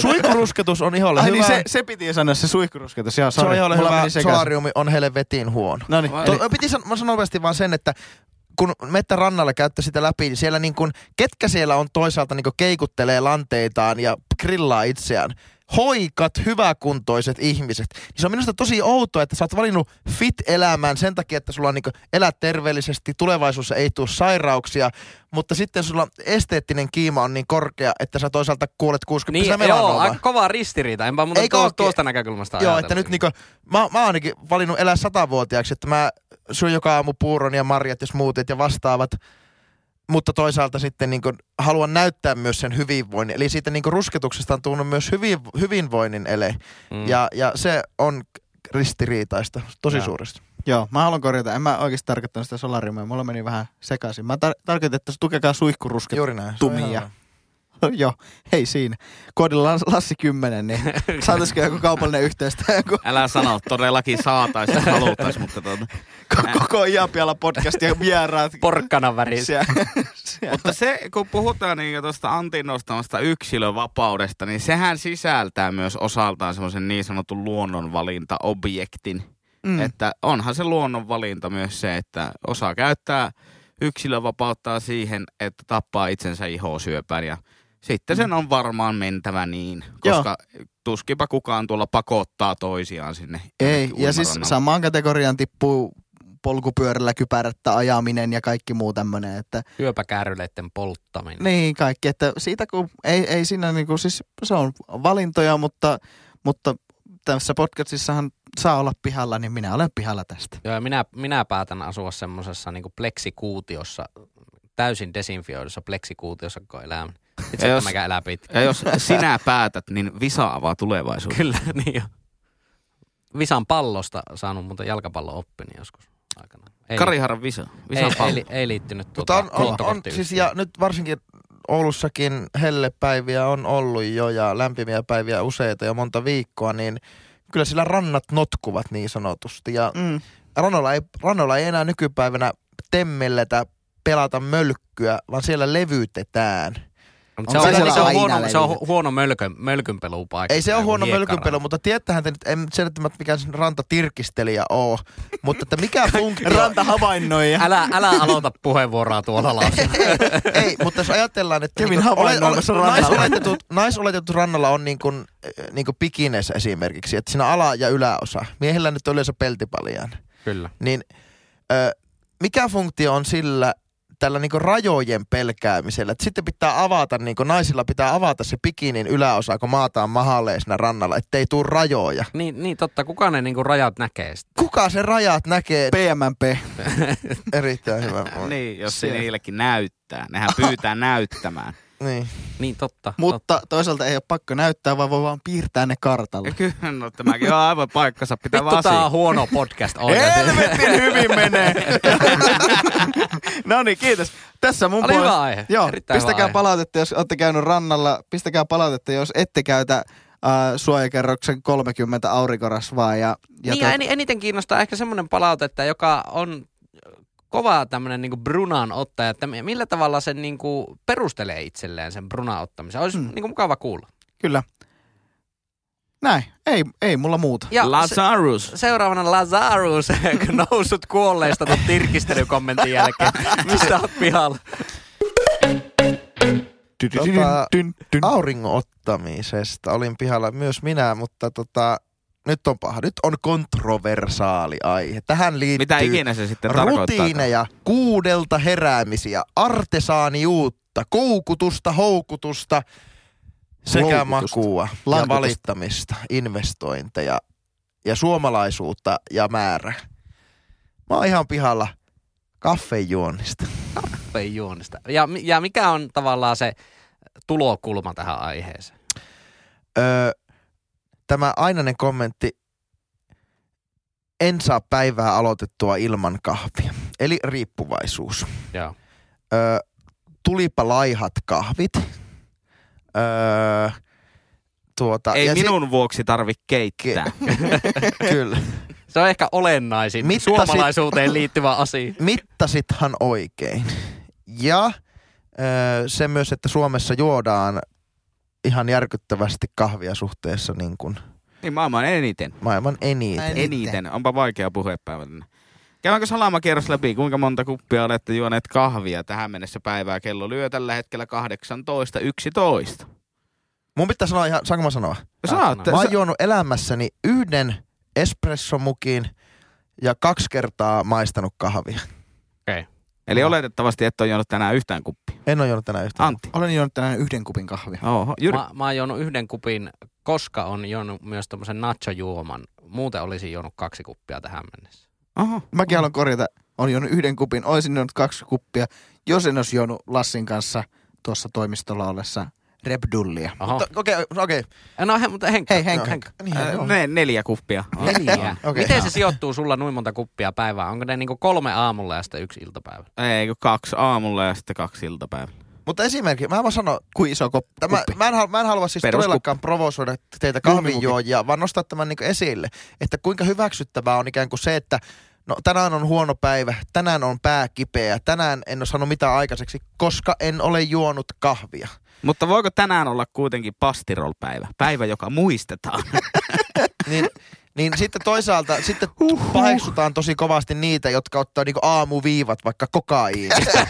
suihkurusketus. On iholle Ai hyvä. niin se, se piti sanoa se suihkurusketus. Joo, se on iholle Mulla hyvä, solariumi on helvetin huono. No niin. To, piti san, mä sanon nopeasti vaan sen, että kun mette rannalle käytte sitä läpi, niin siellä niin kun, ketkä siellä on toisaalta niin keikuttelee lanteitaan ja grillaa itseään. Hoikat, hyväkuntoiset ihmiset. Niin se on minusta tosi outoa, että sä oot valinnut fit-elämän sen takia, että sulla on niin elät terveellisesti, tulevaisuudessa ei tule sairauksia, mutta sitten sulla esteettinen kiima on niin korkea, että sä toisaalta kuolet 60 Niin, joo, aika kova ristiriita. Enpä muuta tuosta, ookin? tuosta näkökulmasta Joo, että nyt niinku, mä, mä oon ainakin valinnut elää satavuotiaaksi, että mä syön joka aamu puuron ja marjat ja smoothit ja vastaavat, mutta toisaalta sitten niinku haluan näyttää myös sen hyvinvoinnin. Eli siitä niinku rusketuksesta on tullut myös hyvin, hyvinvoinnin ele. Mm. Ja, ja se on ristiriitaista tosi Joo. suuresti. joo, mä haluan korjata. En mä oikeasti tarkoittanut sitä solariumia. Mulla meni vähän sekaisin. Mä tar- tarkoitin, että tukekaa suihkurusket. Juuri näin. tumia. joo, hei siinä. Koodilla Las- Lassi 10, niin saataisiko joku kaupallinen yhteys tai joku Älä sano, todellakin saatais ja halutais, mutta tuota. ko- koko Iapiala podcast ja vieraat. Porkkanan värissä. Mutta se, kun puhutaan niin tuosta Antin nostamasta yksilövapaudesta, niin sehän sisältää myös osaltaan semmoisen niin sanotun luonnonvalintaobjektin. Mm. Että onhan se luonnonvalinta myös se, että osa käyttää yksilövapauttaa siihen, että tappaa itsensä ihosyöpään ja sitten sen on varmaan mentävä niin, koska Joo. tuskipa kukaan tuolla pakottaa toisiaan sinne. Ei, ja siis samaan kategoriaan tippuu polkupyörällä kypärättä ajaminen ja kaikki muu tämmöinen. Että, Hyöpäkääryleiden polttaminen. Niin, kaikki. Että siitä kun ei, ei siinä niinku, siis se on valintoja, mutta, mutta tässä podcastissahan saa olla pihalla, niin minä olen pihalla tästä. Joo, ja minä, minä päätän asua semmoisessa niin pleksikuutiossa, täysin desinfioidussa pleksikuutiossa koko elämä. Itse Ja jos- jos, elää pitkä. Ja jos sinä päätät, niin visa avaa tulevaisuuden. Kyllä, niin jo. Visan pallosta saanut muuten jalkapallon oppini joskus aikana. Ei, Kariharan visa. Visan ei, pallo. ei, ei, liittynyt Mutta tuota on, on, on, luottokorttiyhtiöön. siis ja nyt varsinkin Oulussakin hellepäiviä on ollut jo ja lämpimiä päiviä useita ja monta viikkoa, niin kyllä sillä rannat notkuvat niin sanotusti. Ja Mm. rannoilla ei, rannoilla ei enää nykypäivänä temmelletä pelata mölkkyä, vaan siellä levytetään. Se, on, se, on huono, se on huono mölkön, mölkynpelupaikka. Ei se ole huono mölkynpelu, mutta tiettähän te nyt, en se nyt mikään sen rantatirkistelijä oo, mutta että mikä funktio... Ranta havainnoija. Älä, älä aloita puheenvuoroa tuolla lausulla. Ei, mutta jos ajatellaan, että Kävin niinku havainnoimassa rannalla. naisoletetut, naisoletetut rannalla on niin kuin, niin kuin pikines esimerkiksi, että siinä ala- ja yläosa. Miehillä nyt on yleensä peltipaljaan. Kyllä. Niin ö, mikä funktio on sillä tällä niin rajojen pelkäämisellä? Että sitten pitää avata, niin naisilla pitää avata se pikinin yläosa, kun maataan mahalle siinä rannalla, ettei tuu rajoja. Niin, niin totta, kuka ne niinku rajat näkee sitten? Kuka se rajat näkee? PMMP. Erittäin hyvä. Niin, jos Se- niillekin näyttää. Nehän pyytää näyttämään. Niin. Niin totta. Mutta toisaalta ei ole pakko näyttää, vaan voi vaan piirtää ne kartalle. Ja kyllä, no tämäkin on aivan paikkansa pitää Vittu tää vaan on huono podcast oikeasti. Helvetin hyvin menee. no niin, kiitos. Tässä mun Oli puolesta- hyvä aihe. Joo, Erittäin pistäkää aihe. palautetta, jos olette käynyt rannalla. Pistäkää palautetta, jos ette käytä äh, suojakerroksen 30 aurinkorasvaa. Ja, ja niin ja en, eniten kiinnostaa ehkä semmoinen palaute, että joka on kova tämmöinen niinku brunan ottaja, että millä tavalla se niinku perustelee itselleen sen brunan ottamisen. Olisi Mm. niinku mukava kuulla. Kyllä. Näin, ei, ei mulla muuta. Ja se, Lazarus. seuraavana Lazarus noussut kuolleista tuon tirkistelykommentin jälkeen. Mistä oot pihalla? Tota, auringon ottamisesta olin pihalla myös minä, mutta tota, nyt on paha. Nyt on kontroversaali aihe. Tähän liittyy Mitä ikinä se sitten tarkoittaa? rutiineja, kuudelta heräämisiä, artesaaniuutta, koukutusta, houkutusta sekä Loukutusta. makua ja valittamista, investointeja ja suomalaisuutta ja määrä. Mä oon ihan pihalla kaffejuonnista. Ei juonista. Ja, ja mikä on tavallaan se tulokulma tähän aiheeseen? Öö, tämä ainainen kommentti, en saa päivää aloitettua ilman kahvia. Eli riippuvaisuus. Joo. Öö, tulipa laihat kahvit. Öö, tuota, Ei ja minun vuoksi tarvi keittää. Kyllä. Se on ehkä olennaisin Mittasit- suomalaisuuteen liittyvä asia. Mittasithan oikein. Ja öö, se myös, että Suomessa juodaan ihan järkyttävästi kahvia suhteessa niin kuin Niin maailman eniten. maailman eniten. Näin. Eniten. Onpa vaikea puhepäivänä. Käydäänkö salamakierros läpi, kuinka monta kuppia olette juoneet kahvia tähän mennessä päivää? Kello lyö tällä hetkellä 18.11. Mun pitää sanoa ihan, saanko mä sanoa? Saatte. Mä oon Sä, juonut elämässäni yhden espressomukin ja kaksi kertaa maistanut kahvia. Okei. Eli oletettavasti et ole juonut tänään yhtään kuppia. En ole juonut tänään yhtään. Antti. Olen juonut tänään yhden kupin kahvia. Oho. Jyri. Mä, mä oon juonut yhden kupin, koska on juonut myös tommosen nacho-juoman. Muuten olisin juonut kaksi kuppia tähän mennessä. Oho. Mäkin haluan korjata, olen juonut yhden kupin, olisin juonut kaksi kuppia, jos en olisi juonut Lassin kanssa tuossa toimistolla ollessa Rebdullia. Mutta Okei, okay, okei. Okay. No he, mutta Henkka. Hei, Henkka. Henkka. Niin, Äh, ne, neljä kuppia. Neljä. Okei. Miten se sijoittuu sulla noin monta kuppia päivää? Onko ne niinku kolme aamulla ja sitten yksi iltapäivä? Ei, kun kaksi aamulla ja sitten kaksi iltapäivällä. Mutta esimerkki, mä vaan sanon, Kuin iso kop- Tämä, kuppi. mä, en halua, mä en halua siis Peruskuppi. todellakaan provosoida teitä kahvinjuojia, vaan nostaa tämän niin esille, että kuinka hyväksyttävää on ikään kuin se, että no tänään on huono päivä, tänään on pää kipeä, tänään en ole saanut mitään aikaiseksi, koska en ole juonut kahvia. Mutta voiko tänään olla kuitenkin pastirolpäivä? Päivä, joka muistetaan. Niin Niin sitten toisaalta sitten paheksutaan tosi kovasti niitä, jotka ottaa niinku aamuviivat vaikka kokaiinista.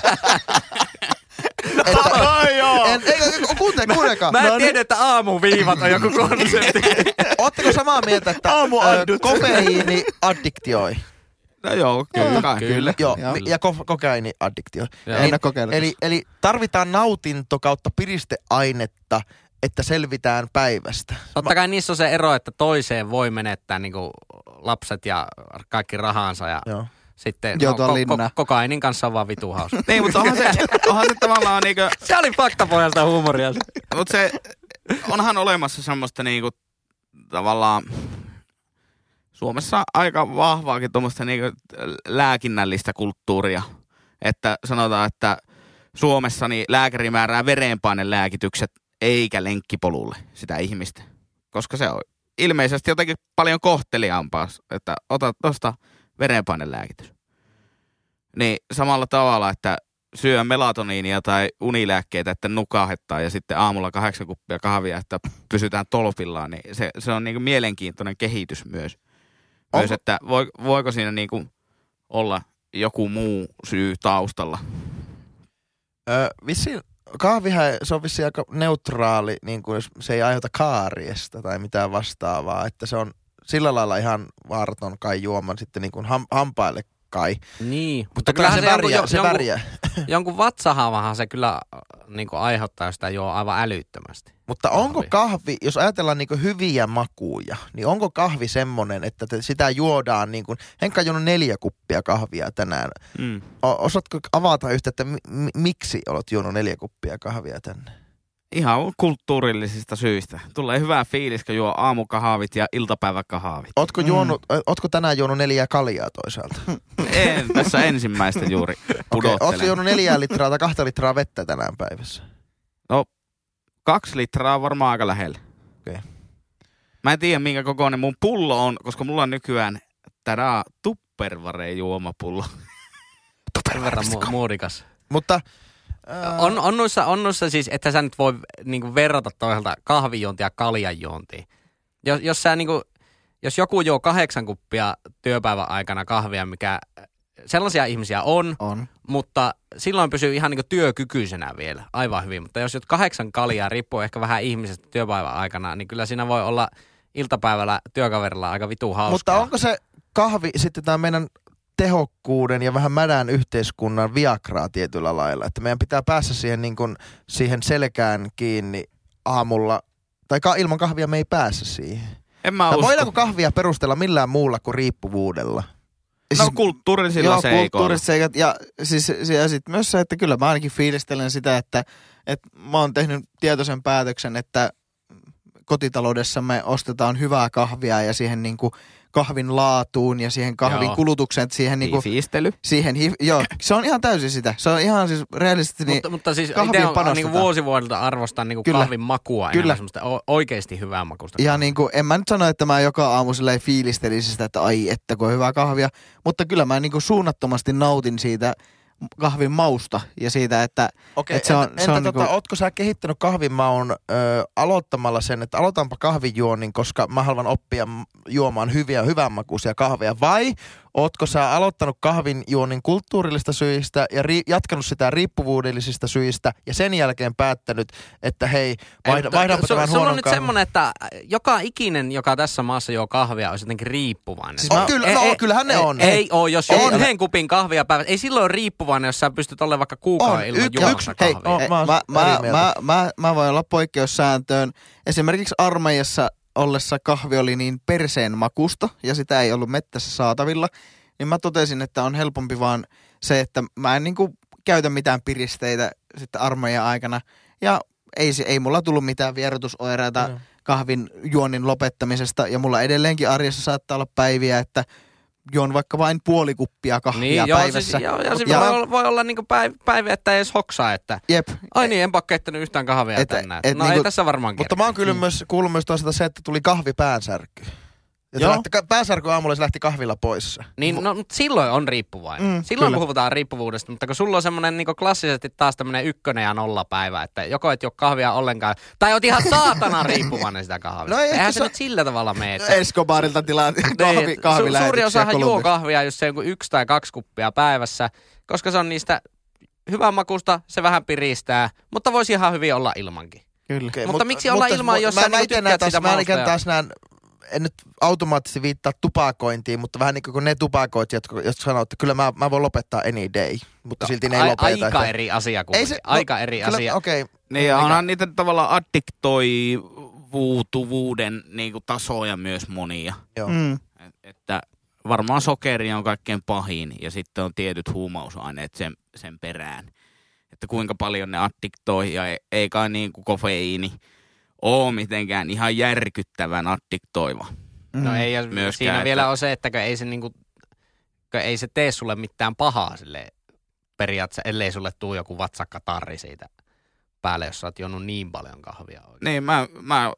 että, Ai joo. en, ei, kuuntele, kuunnelkaa. Mä en No niin, tiedä, että aamuviivat on joku konsepti. Ootteko samaa mieltä, että ö, Aamuaddut. kofeiini addiktioi? No joo, kyllä. kai. Kyllä. Joo, Joo. ja ko- kokaiini addiktio. Joo. Kokeillut. Eli, eli tarvitaan nautinto kautta piristeainetta, että selvitään päivästä. Totta kai niissä on se ero, että toiseen voi menettää niinku lapset ja kaikki rahansa ja Joo. sitten Joutua linnaan. kokainin kanssa on vaan vitu hauska. Niin, mutta onhan se, onhan se tavallaan niinku, se oli faktapohjalta huumoria. mutta se, onhan olemassa semmoista niinku, tavallaan, Suomessa aika vahvaakin tuommoista niinku lääkinnällistä kulttuuria. Että sanotaan, että Suomessa niin lääkäri määrää verenpainelääkitykset eikä lenkkipolulle sitä ihmistä. Koska se on ilmeisesti jotenkin paljon kohteliaampaa, että ota tuosta verenpainelääkitys. Niin samalla tavalla, että syö melatoniinia tai unilääkkeitä, että nukahettaa ja sitten aamulla kahdeksan kuppia kahvia, että pysytään tolpillaan, niin se, se on niin mielenkiintoinen kehitys myös. Myös, Onko- että voi, voiko siinä niin kuin olla joku muu syy taustalla. Ö, vissiin, kahvihan se on vissiin aika neutraali, niin kuin jos se ei aiheuta kaariesta tai mitään vastaavaa, että se on sillä lailla ihan vaaraton kai juoman sitten niin kuin ham, hampaille kai. Niin, Mutta kyllä se, jonkun- värjää, se jonkun, värjää. jonkun vatsahavahan se kyllä niin aiheuttaa, jos sitä juo aivan älyttömästi. Mutta onko Kahvi. kahvi, jos ajatellaan niin hyviä makuja, niin onko kahvi semmoinen, että te, sitä juodaan niin kuin, Henkka on juonut neljä kuppia kahvia tänään. Mm. O, osaatko avata yhtä, että mi, mi, miksi olet juonut neljä kuppia kahvia tänne? Ihan kulttuurillisista syistä. Tulee hyvä fiilis, kun juo aamukahvit ja iltapäiväkahvit. Ootko, Mm. juonut, ö, ootko tänään juonut neljää kaljaa toisaalta? En, tässä ensimmäistä juuri pudottelen. Ootko juonut neljää litraa tai kahta litraa vettä tänään päivässä? Kaksi litraa on varmaan aika lähellä. Okei. Mä en tiedä, minkä kokoinen mun pullo on, koska mulla on nykyään tadaa tupperware juomapullo. Mu- muodikas. Mutta On, on, noissa, on noissa siis, että sä nyt voi niinku verrata toisaalta kahvijuontia kaljanjuontiin. Jos, jos, sä niinku, jos joku juo kahdeksan kuppia työpäivän aikana kahvia, mikä sellaisia ihmisiä on, On. mutta silloin pysyy ihan niinku työkykyisenä vielä aivan hyvin. Mutta jos juot kahdeksan kaljaa, riippuu ehkä vähän ihmisestä työpäivän aikana, niin kyllä siinä voi olla iltapäivällä työkaverilla aika vitu hauskaa. Mutta onko se kahvi sitten tämä meidän tehokkuuden ja vähän mädän yhteiskunnan viagraa tietyllä lailla, että meidän pitää päästä siihen, niin kuin, siihen selkään kiinni aamulla, tai ka- ilman kahvia me ei pääse siihen. En mä usko. voidaanko kahvia perustella millään muulla kuin riippuvuudella? No kulttuurisilla Joo, seikoilla. kulttuuriset seikat. Ja, siis, ja sitten myös se, että kyllä mä ainakin fiilistelen sitä, että, että mä oon tehnyt tietoisen päätöksen, että kotitaloudessa me ostetaan hyvää kahvia ja siihen niin kuin kahvin laatuun ja siihen kahvin Joo. kulutukseen, että siihen, niin kuin, Fiistely. siihen hi- joo, se on ihan täysin sitä. Se on ihan siis realistisesti niin, mutta, mutta siis kahviin itse on niinku vuosivuodelta arvostan niinku Kyllä. kahvin makua Kyllä. enemmän semmoista oikeasti hyvää makusta. Ja niin kuin, en mä nyt sano, että mä joka aamu silleen fiilistelisin sitä, että ai että kun on hyvää kahvia, mutta kyllä mä niin kuin suunnattomasti nautin siitä kahvin mausta ja siitä, että Okei, Et se on- entä, se on entä tota, niinku- ootko sä kehittänyt kahvimaun ö, aloittamalla sen, että aloitanpa kahvijuonnin, koska mä haluan oppia juomaan hyviä, hyvänmakuisia kahveja, vai ootko sä aloittanut kahvinjuonnin kulttuurillista syistä ja ri- jatkanut sitä riippuvuudellisista syistä ja sen jälkeen päättänyt, että hei, Ei, vaihda, mutta vaihdanpa su- tämän Sulla huonon on nyt kahvin. semmoinen, että joka ikinen, joka tässä maassa juo kahvia, olisi jotenkin riippuvainen. Siis mä- kyllä- no, kyllähän ne on. Ei, ei oo, jos juo On. yhden kupin kahvia päivässä. Ei silloin ole riippuvainen, jos sä pystyt olemaan vaikka kuukauden On. ilman Yksi- juomassa hei, kahvia. on. Ei, mä mä, mä, mä, mä, mä voin olla poikkeussääntöön. Esimerkiksi armeijassa ollessa kahvi oli niin perseen makusta ja sitä ei ollut mettässä saatavilla, niin mä totesin, että on helpompi vaan se, että mä en niinku käytä mitään piristeitä sitten armeijan aikana. Ja ei, ei mulla tullut mitään vierotusoireita Joo. kahvin juonnin lopettamisesta. Ja mulla edelleenkin arjessa saattaa olla päiviä, että juon vaikka vain puoli kuppia kahvia Niin, joo, päivässä. siis, joo, ja, siis Ja- voi, olla, voi olla niinku päiv- päivä, että ei edes hoksaa, että Jep. ai niin, enpä keittänyt yhtään kahvia Et- tänään. et no ei niinku- tässä varmaan Mutta mä oon kyllä myös kuullut myös toisaalta se, että tuli kahvi päänsärky. Ja se Joo. lähti, pääsarko aamulla se lähti kahvilla poissa. Niin, no, mutta silloin on riippuvainen. Mm, silloin kyllä. puhutaan riippuvuudesta, mutta kun sulla on semmoinen niin klassisesti taas tämmöinen ykkönen ja nolla päivä, että joko et juo kahvia ollenkaan, tai oot ihan saatana riippuvainen sitä kahvista. No Eihän se, se- nyt sillä tavalla mene. että- Escobarilta tilaa kahvi, Niin, su- kahvilähetyksiä Suuri osahan juo kahvia just se joku yksi tai kaksi kuppia päivässä, koska se on niistä hyvän makusta, se vähän piristää, mutta voisi ihan hyvin olla ilmankin. Kyllä. Okei, Mutta miksi olla ilman, jos mä, sä mä niinku taas, sitä mä taas näen, en nyt automaattisesti viittaa tupakointiin, mutta vähän niin kuin ne tupakoit, jotka, jotka sanoo, että kyllä mä, mä voin lopettaa any day, mutta silti ne ei Ai- lopeta. Aika että- eri asia kuitenkin. se- no, aika eri kyllä, asia. Okei, okay. Niin ja onhan niitä tavallaan addiktoivuutuvuuden niin kuin tasoja myös monia. joo. Mm. Et- Että varmaan sokeri on kaikkein pahin ja sitten on tietyt huumausaineet sen, sen perään. Että kuinka paljon ne addiktoi ja ei, ei kai niin kuin kofeiini ole mitenkään ihan järkyttävän addiktoiva. Mm. No ei, ja Myöskään, siinä että- vielä on se, että ei se, niinku, ei se tee sulle mitään pahaa sille periaatteessa, ellei sulle tuu joku vatsakkatarri siitä päälle, jos sä oot juonut niin paljon kahvia oikein. Niin mä, mä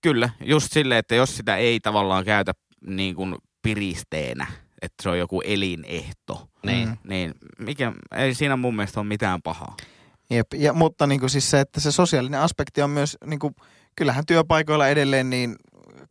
kyllä, just silleen, että jos sitä ei tavallaan käytä niin kuin piristeenä, että se on joku elinehto, Niin. Niin mikä, ei siinä mun mielestä ole mitään pahaa. Jep. Ja, mutta niin kuin siis se, että se sosiaalinen aspekti on myös, niin kuin, kyllähän työpaikoilla edelleen niin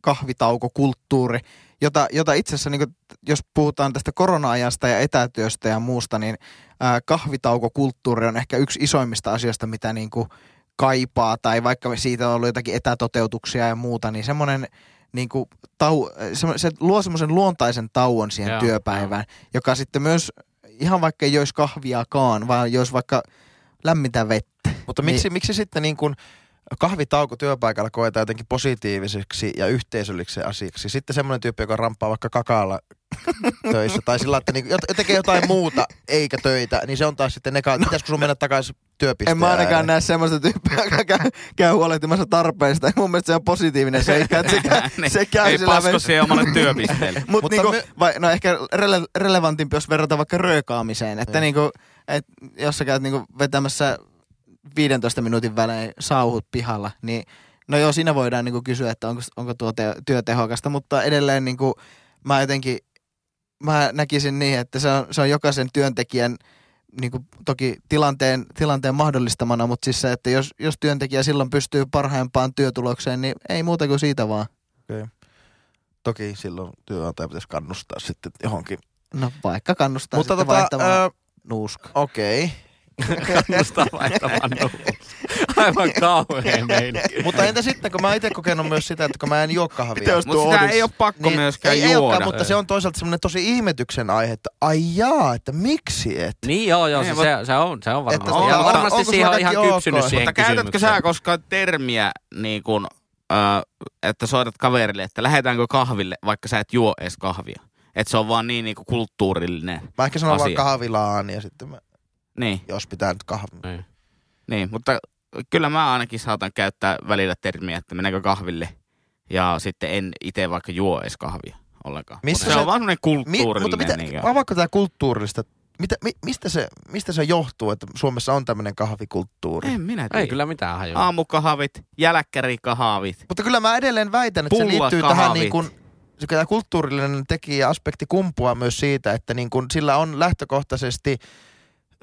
kahvitaukokulttuuri, jota, jota itse asiassa, niin kuin, jos puhutaan tästä korona-ajasta ja etätyöstä ja muusta, niin ää, kahvitaukokulttuuri on ehkä yksi isoimmista asioista, mitä niin kuin kaipaa, tai vaikka siitä on ollut jotakin etätoteutuksia ja muuta, niin semmoinen niin kuin tau, se, se luo semmoisen luontaisen tauon siihen Joo, työpäivään, joka sitten myös, ihan vaikka ei joisi kahviakaan, vaan jos vaikka lämmintä vettä. Mutta Niin. miksi, miksi sitten niin kuin kahvitauko työpaikalla koetaan jotenkin positiiviseksi ja yhteisölliseksi asiaksi? Sitten semmoinen tyyppi, joka ramppaa vaikka kakaalla töissä tai sillä, että niin, tekee jotain muuta eikä töitä, niin se on taas sitten negatiivista. Pitäisikö sun mennä takaisin työpisteen En mä ainakaan ääreen? näe semmoista tyyppiä, joka käy, käy huolehtimassa tarpeista. Mun mielestä se on positiivinen seikka, että se, käy, Niin, se käy ei sillä pasko siihen omalle työpisteelle. Mut Mutta niinku, me- vai, no ehkä rele, relevantimpi, jos verrataan vaikka röökaamiseen. Että Niin. niinku, et jos sä käyt niinku vetämässä 15 minuutin välein sauhut pihalla, niin no joo, siinä voidaan niinku kysyä, että onko, onko tuo te, työ tehokasta, mutta edelleen niinku, mä jotenkin, mä näkisin niin, että se on, se on jokaisen työntekijän niinku, toki tilanteen, tilanteen mahdollistamana, mutta siis se, että jos, jos työntekijä silloin pystyy parhaimpaan työtulokseen, niin ei muuta kuin siitä vaan. Toki silloin työnantaja pitäisi kannustaa sitten johonkin. No vaikka kannustaa Mutta sitten tota, vaihtamaan ö, nuuska. okei. Kannustaa vaihtamaan nuus. Aivan kauhean meininki. Mutta entä sitten, kun mä oon itse kokenut myös sitä, että kun mä en juo kahvia. Mutta sitä olisi- ei ole pakko Niin, myöskään ei, ei juoda. olekaan, mutta se on toisaalta semmoinen tosi ihmetyksen aihe, että ai jaa, että miksi et? Niin joo, joo, Niin, se, se, se, on, se on varmasti. Että ja tota, varmasti onko siihen on ihan kypsynyt siihen Mutta käytätkö sä koskaan termiä, niin kun, ö, että soitat kaverille, että lähdetäänkö kahville, vaikka sä et juo edes kahvia? Että se on vaan niin, niin kuin kulttuurillinen. Mä ehkä sanon vaan Asia. kahvilaan ja sitten mä, Niin, jos pitää nyt kahvi. Niin. niin, mutta kyllä mä ainakin saatan käyttää välillä termiä, että meneekö kahville. Ja sitten en itse vaikka juo edes kahvia ollenkaan. Missä Mutta se, se- on vaan semmoinen Mi, kulttuurillinen. mutta mitä, niin avaako tämä kulttuurillista? Mitä, mi, mistä, se, mistä se johtuu, että Suomessa on tämmöinen kahvikulttuuri? en minä tiedä. Ei kyllä mitään hajua. Aamukahvit, jälkkärikahvit. Mutta kyllä mä edelleen väitän, että se liittyy tähän niin kuin, tämä kulttuurillinen tekijä aspekti kumpuaa myös siitä, että niin kuin sillä on lähtökohtaisesti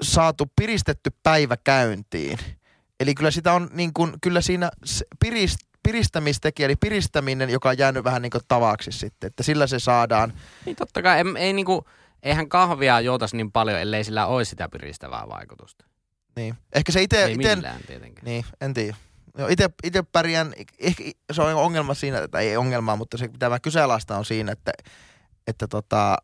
saatu piristetty päivä käyntiin. Eli kyllä sitä on niin kuin, kyllä siinä pirist, piristämistekijä, eli piristäminen, joka on jäänyt vähän niin kuin tavaksi sitten, että sillä se saadaan. Niin totta kai, ei, ei niinku, eihän kahvia juotaisi niin paljon, ellei sillä olisi sitä piristävää vaikutusta. Niin. Ehkä se itse, ei ite, millään tietenkään. niin, en tiedä. Ite, ite pärjään, ehkä se on ongelma siinä, tai ei ongelmaa, mutta se mitä mä kyseenalaistan on siinä, että, että tota,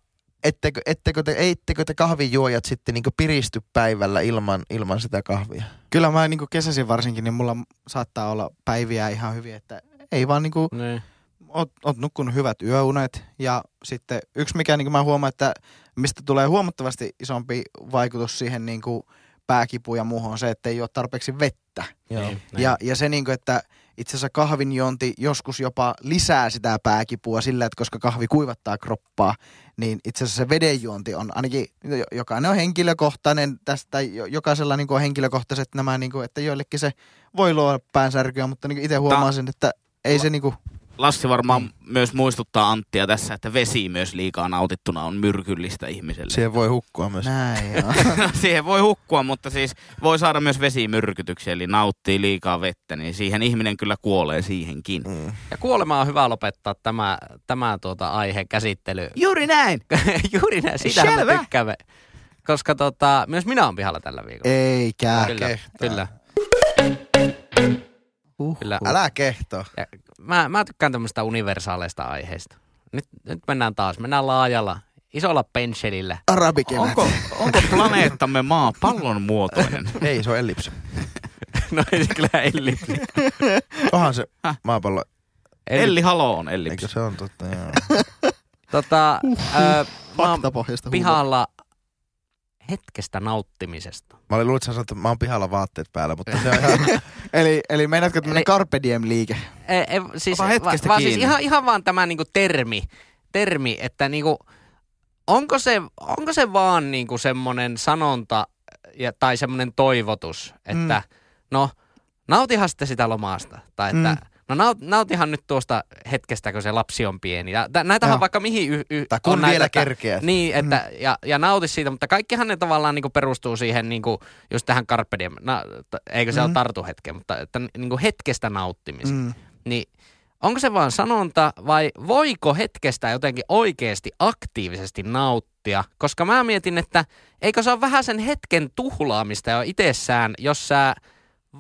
ettekö, ettekö, te, eittekö te kahvijuojat sitten niin piristy päivällä ilman, ilman sitä kahvia? Kyllä mä niin kesäisin varsinkin, niin mulla saattaa olla päiviä ihan hyvin, että ei vaan niin kuin, Niin. oot, oot nukkunut hyvät yöunet ja sitten yksi mikä niin mä huomaan, että mistä tulee huomattavasti isompi vaikutus siihen niin kuin pääkipuun ja muuhun on se, että ei ole tarpeeksi vettä. Joo. Niin, Ja, ja se niin kuin, että itse asiassa kahvinjuonti joskus jopa lisää sitä pääkipua sillä, että koska kahvi kuivattaa kroppaa, niin itse asiassa se vedenjuonti on ainakin, jo- jokainen on henkilökohtainen tästä, jo- jokaisella niin kuin on henkilökohtaiset nämä, niin kuin, että joillekin se voi luoda päänsärkyä, mutta niin itse huomaan sen, että ei se niin kuin, Lassi varmaan myös muistuttaa Anttia tässä, että vesi myös liikaa nautittuna on myrkyllistä ihmiselle. Siihen voi hukkua myös. Näin joo. siihen voi hukkua, mutta siis voi saada myös vesimyrkytyksiä, eli nauttii liikaa vettä, niin siihen ihminen kyllä kuolee siihenkin. Mm. Ja kuolema on hyvä lopettaa tämä, tämä tuota aihe käsittely. Juuri näin! Juuri näin, Selvä. me tykkäämme. Koska tota, myös minä olen pihalla tällä viikolla. Eikä. Kyllä, kehtaa. kyllä. Uh. kyllä. Älä kehtoa. Ja mä, mä tykkään tämmöistä universaaleista aiheista. Nyt, nyt mennään taas, mennään laajalla, isolla pensselillä. Arabikevät. Onko, onko planeettamme maa pallon muotoinen? Ei, se on ellipsi. no ei se kyllä Elli. Onhan se maapallo. Elli Halo on ellipsi. Eikö se on totta? Joo. Tota, ö, mä oon pihalla hetkestä nauttimisesta. Mä olin luullut, että että mä oon pihalla vaatteet päällä, mutta se on ihan... Eli, eli meinaatko tämmönen Eli- Carpe Diem-liike? E, e, siis, Ota hetkestä va, vaan siis ihan, ihan vaan tämä niinku termi, termi, että niinku, onko, se, onko se vaan niinku semmoinen sanonta ja, tai semmoinen toivotus, että mm. no nautihan sitten sitä lomasta. Tai että Mm. No naut, nautihan nyt tuosta hetkestä, kun se lapsi on pieni. Ja, tä, näitähän Joo. on vaikka mihin y, y, Tai on kun näitä, vielä kerkeät. Niin, että, mm. ja, ja nauti siitä, mutta kaikkihan ne tavallaan niinku perustuu siihen niinku, just tähän carpe diem. Na, t- eikö se mm. ole Mm. tartuhetke, mutta että niinku hetkestä nauttimiseen. Mm. Niin onko se vaan sanonta vai voiko hetkestä jotenkin oikeasti aktiivisesti nauttia? Koska mä mietin, että eikö se ole vähän sen hetken tuhlaamista jo itsessään, jos sä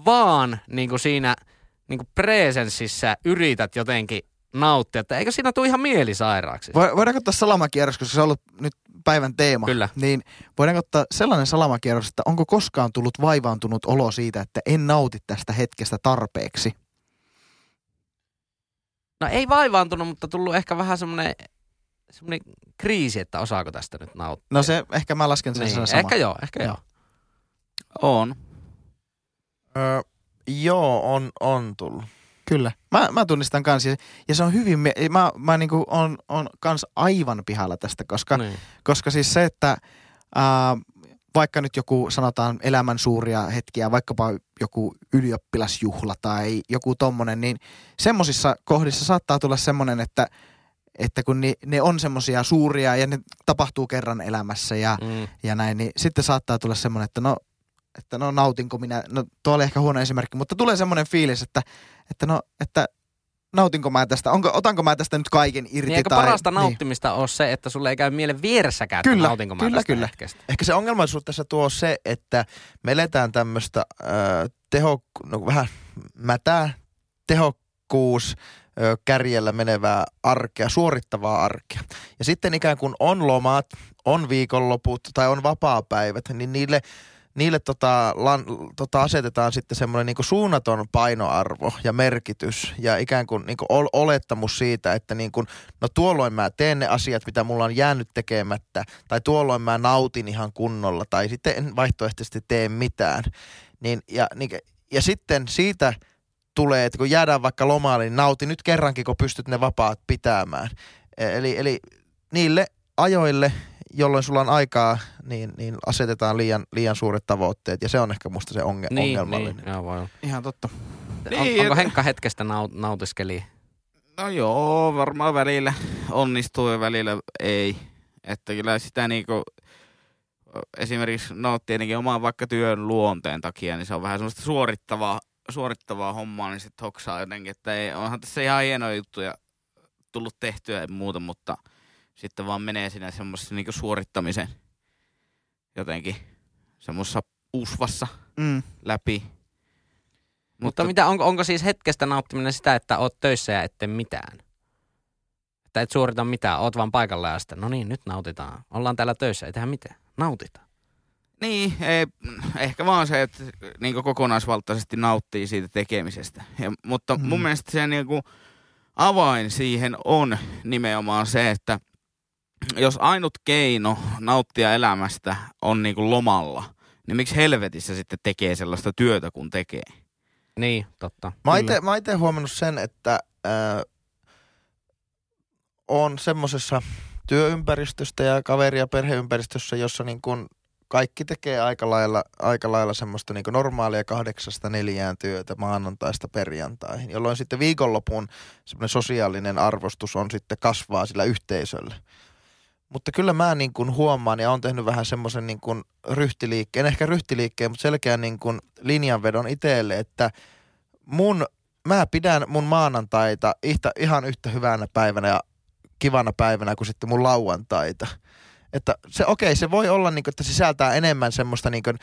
vaan niin kuin siinä niin kuin presenssissä yrität jotenkin nauttia. Että eikö siinä tule ihan mielisairaaksi? Vo- Voidaanko ottaa salamakierros, koska se on ollut nyt päivän teema. Kyllä. Niin voidaanko ottaa sellainen salamakierros, että onko koskaan tullut vaivaantunut olo siitä, että en nauti tästä hetkestä tarpeeksi? No ei vaivaantunut, mutta tullut ehkä vähän semmoinen semmoinen kriisi, että osaako tästä nyt nauttia. No se, ehkä mä lasken sen niin, niin, sama. ehkä joo, ehkä joo. On. Öö, joo, on, on tullut. Kyllä. Mä, mä tunnistan kans. Ja, ja se on hyvin, mä, mä niinku on, on kans aivan pihalla tästä, koska, Niin. koska siis se, että ää, vaikka nyt joku sanotaan elämän suuria hetkiä, vaikkapa joku ylioppilasjuhla tai joku tommonen, niin semmosissa kohdissa saattaa tulla semmonen, että että kun ni, ne on semmosia suuria ja ne tapahtuu kerran elämässä ja, Mm. ja näin, niin sitten saattaa tulla semmoinen, että no, että no nautinko minä, no tuo oli ehkä huono esimerkki, mutta tulee semmoinen fiilis, että, että no, että nautinko mä tästä, onko, otanko mä tästä nyt kaiken irti Niin tai... parasta nauttimista ole se, että sulle ei käy mielen vieressäkään, että Kyllä, nautinko mä kyllä, tästä kyllä. hetkestä. Ehkä se ongelmallisuus tässä tuo se, että me eletään tämmöistä äh, teho, no, vähän mätää tehokkuus ö, kärjellä menevää arkea, suorittavaa arkea. Ja sitten ikään kuin on lomat, on viikonloput tai on vapaapäivät, niin niille niille tota, lan, tota asetetaan sitten semmoinen niinku suunnaton painoarvo ja merkitys ja ikään kuin niinku ol, olettamus siitä, että niinku, no tuolloin mä teen ne asiat, mitä mulla on jäänyt tekemättä, tai tuolloin mä nautin ihan kunnolla, tai sitten en vaihtoehtoisesti tee mitään. Niin, ja, niin, ja sitten siitä tulee, että kun jäädään vaikka lomalle, niin nauti nyt kerrankin, kun pystyt ne vapaat pitämään. E- Eli, eli niille ajoille, jolloin sulla on aikaa, niin, niin asetetaan liian, liian suuret tavoitteet, ja se on ehkä musta se onge- Niin, ongelmallinen. niin, joo, voi. Ihan totta. On, Niin, onko että- Henkka hetkestä naut, nautiskeli? No joo, varmaan välillä onnistuu ja välillä ei. Että kyllä sitä niinku, esimerkiksi no tietenkin oman vaikka työn luonteen takia, niin se on vähän semmoista suorittavaa, suorittavaa hommaa, niin sitten hoksaa jotenkin, että ei, onhan tässä ihan hienoja juttuja tullut tehtyä ja muuta, mutta sitten vaan menee siinä semmoisessa niinku suorittamisen jotenkin semmoisessa usvassa Mm. läpi. Mutta, mutta mitä, onko, onko siis hetkestä nauttiminen sitä, että oot töissä ja ette mitään? Että et suorita mitään, oot vaan paikalla ja sitten, no niin, nyt nautitaan. Ollaan täällä töissä, ei tehdä mitään. Nautitaan. Niin, ei, ehkä vaan se, että niin kokonaisvaltaisesti nauttii siitä tekemisestä. Ja, mutta mm. mun mielestä se niin avain siihen on nimenomaan se, että jos ainut keino nauttia elämästä on niin lomalla, niin miksi helvetissä sitten tekee sellaista työtä, kun tekee? Niin, totta. Mä oon Kyllä. ite- mä oon itse huomannut sen, että äh, on semmosessa työympäristöstä ja kaveri- ja perheympäristössä, jossa niin kun kaikki tekee aika lailla, aika lailla semmoista niin normaalia kahdeksasta neljään työtä maanantaista perjantaihin, jolloin sitten viikonlopun semmoinen sosiaalinen arvostus on sitten kasvaa sillä yhteisöllä. Mutta kyllä mä niin kuin huomaan ja on tehnyt vähän semmoisen niin kuin ryhtiliikkeen, ehkä ryhtiliikkeen, mutta selkeän niin kuin linjanvedon itselle, että mun, mä pidän mun maanantaita ihan yhtä hyvänä päivänä ja kivana päivänä kuin sitten mun lauantaita. Että se okei, se voi olla niin kuin, että sisältää enemmän semmoista niin kuin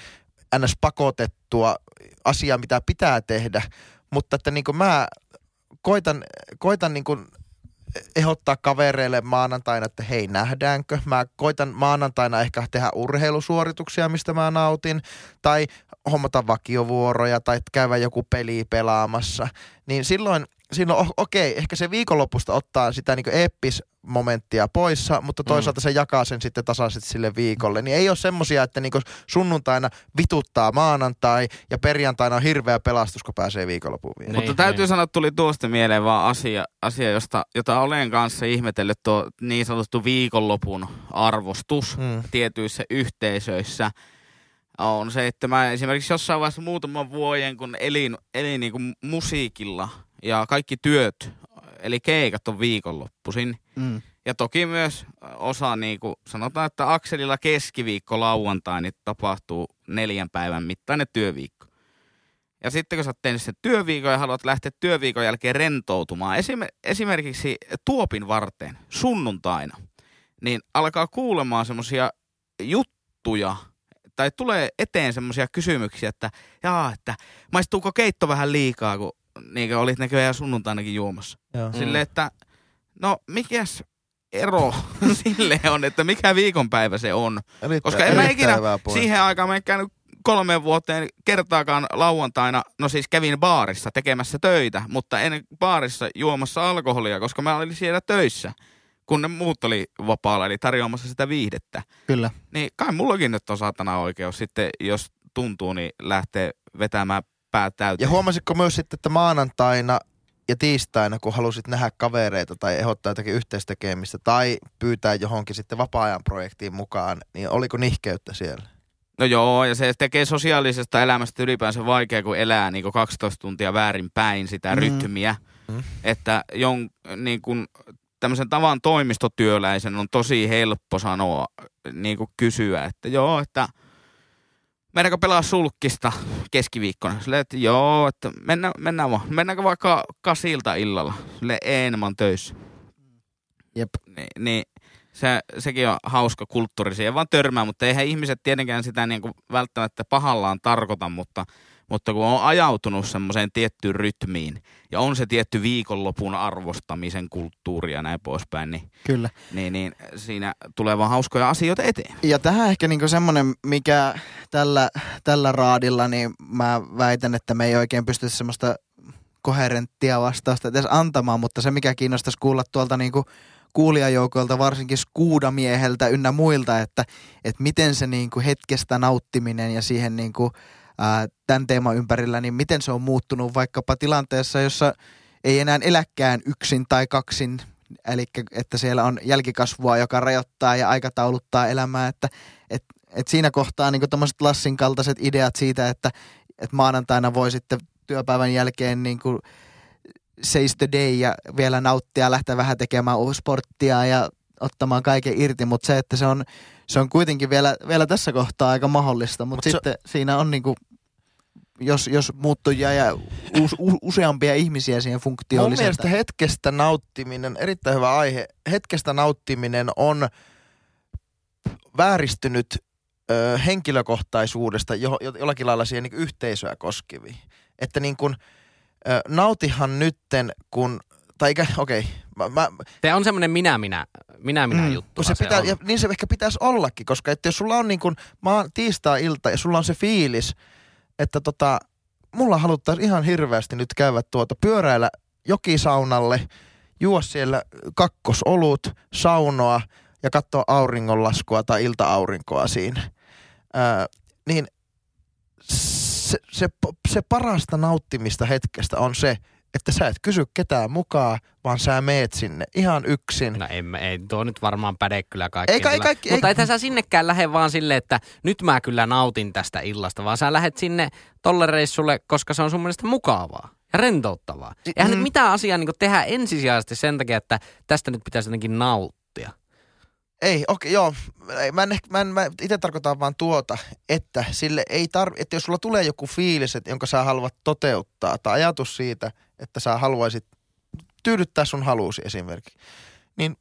ns. pakotettua asiaa, mitä pitää tehdä, mutta että niin kuin mä koitan, koitan niin kuin ehdottaa kavereille maanantaina, että hei nähdäänkö. Mä koitan maanantaina ehkä tehdä urheilusuorituksia, mistä mä nautin, tai hommata vakiovuoroja, tai käydä joku peli pelaamassa. Niin silloin, silloin o- okei, ehkä se viikonlopusta ottaa sitä niin eeppis momenttia poissa, mutta toisaalta se jakaa sen sitten tasaisesti sille viikolle. Niin ei ole semmosia, että niinku sunnuntaina vituttaa maanantai ja perjantaina on hirveä pelastus, kun pääsee viikonloppuun vielä. Niin, Mutta täytyy niin. sanoa, että tuli tuosta mieleen vaan asia, asia josta, jota olen kanssa ihmetellyt, tuo niin sanottu viikonlopun arvostus Mm. tietyissä yhteisöissä on se, että mä esimerkiksi jossain vaiheessa muutaman vuoden, kun elin, elin niin kuin musiikilla ja kaikki työt, eli keikat on viikonloppuisin. Mm. Ja toki myös osa, niin kuin sanotaan, että akselilla keskiviikko lauantai, niin tapahtuu neljän päivän mittainen työviikko. Ja sitten kun sä oot tehnyt sen työviikon ja haluat lähteä työviikon jälkeen rentoutumaan, esim- esimerkiksi tuopin varten sunnuntaina, niin alkaa kuulemaan semmoisia juttuja, tai tulee eteen semmoisia kysymyksiä, että jaa, että maistuuko keitto vähän liikaa, kun niin kuin olit näköjään sunnuntainakin juomassa. Joo. Mm. Silleen, että no mikäs ero sille on, että mikä viikonpäivä se on. Erittäin- Koska en mä ikinä siihen aikaan mä en käynyt kolmeen vuoteen kertaakaan lauantaina, no siis kävin baarissa tekemässä töitä, mutta en baarissa juomassa alkoholia, koska mä olin siellä töissä, kun ne muut oli vapaalla, eli tarjoamassa sitä viihdettä. Kyllä. Niin kai mullakin nyt on saatana oikeus sitten, jos tuntuu, niin lähtee vetämään pää Ja täyteen. huomasitko myös sitten, että maanantaina ja tiistaina, kun halusit nähdä kavereita tai ehdottaa jotakin yhteistekemistä tai pyytää johonkin sitten vapaa-ajan projektiin mukaan, niin oliko nihkeyttä siellä? No joo, ja se tekee sosiaalisesta elämästä ylipäänsä vaikea, kun elää niin 12 tuntia väärinpäin sitä Mm. rytmiä. Mm. Että jon, niin kuin, tämmöisen tavan toimistotyöläisen on tosi helppo sanoa, niin kuin kysyä, että joo, että mennäänkö pelaa sulkkista keskiviikkona? Silleen, että joo, että mennään, mennään vaan. Mennäänkö vaikka kasilta illalla? Silleen, ei, mä oon töissä. Jep. Niin, niin se, sekin on hauska kulttuuri. Siihen vaan törmää, mutta eihän ihmiset tietenkään sitä niin kuin välttämättä pahallaan tarkoita, mutta, mutta kun on ajautunut semmoiseen tiettyyn rytmiin ja on se tietty viikonlopun arvostamisen kulttuuri ja näin poispäin, niin, Kyllä. niin, niin siinä tulee vaan hauskoja asioita eteen. Ja tähän ehkä niinku semmoinen, mikä tällä, tällä raadilla, niin mä väitän, että me ei oikein pysty semmoista koherenttia vastausta edes antamaan, mutta se mikä kiinnostaisi kuulla tuolta niinku kuulijajoukoilta, varsinkin skuudamieheltä ynnä muilta, että, että miten se niinku hetkestä nauttiminen ja siihen niinku, ää, tämän teeman ympärillä, niin miten se on muuttunut vaikkapa tilanteessa, jossa ei enää eläkään yksin tai kaksin, eli että siellä on jälkikasvua, joka rajoittaa ja aikatauluttaa elämää, että et, et siinä kohtaa niin tuommoiset Lassin kaltaiset ideat siitä, että et maanantaina voi sitten työpäivän jälkeen niin kuin day ja vielä nauttia, lähteä vähän tekemään sporttia ja ottamaan kaiken irti, mutta se, että se on, se on kuitenkin vielä, vielä tässä kohtaa aika mahdollista, mutta Mut se- sitten siinä on niinku, jos, jos muuttujia ja us, u, useampia ihmisiä siihen funktioon Mun mielestä hetkestä nauttiminen, erittäin hyvä aihe, hetkestä nauttiminen on vääristynyt ö, henkilökohtaisuudesta jo, jo, jollakin lailla siihen niin yhteisöä koskeviin. Että niin kuin, ö, nautihan nytten, kun, tai okei, okay, mä, mä, Se on semmoinen minä-minä, minä-minä Mm, juttu. se pitää, on. ja niin se ehkä pitäisi ollakin, koska että jos sulla on niin kuin maan tiistai-ilta ja sulla on se fiilis, että tota, mulla haluttaisiin ihan hirveästi nyt käydä tuota pyöräillä jokisaunalle, juo siellä kakkosolut, saunoa ja katsoa auringonlaskua tai ilta-aurinkoa siinä. Ää, niin se, se, se parasta nauttimista hetkestä on se, että sä et kysy ketään mukaan, vaan sä meet sinne ihan yksin. No ei, ei tuo nyt varmaan päde kyllä kaikki. Ei kai- kaikki- Mutta ei- ethän sä sinnekään lähde vaan silleen, että nyt mä kyllä nautin tästä illasta, vaan sä lähet sinne tolle reissulle, koska se on sun mielestä mukavaa ja rentouttavaa. Eihän Mm. nyt mitään asiaa niin tehdä ensisijaisesti sen takia, että tästä nyt pitäisi jotenkin nauttia. Ei, okei, joo. Ei, Mä, en, mä, en, mä itse tarkoitan vaan tuota, että sille ei tarvi, että jos sulla tulee joku fiilis, että, jonka sä haluat toteuttaa, tai ajatus siitä, että sä haluaisit tyydyttää sun halusi esimerkiksi, niin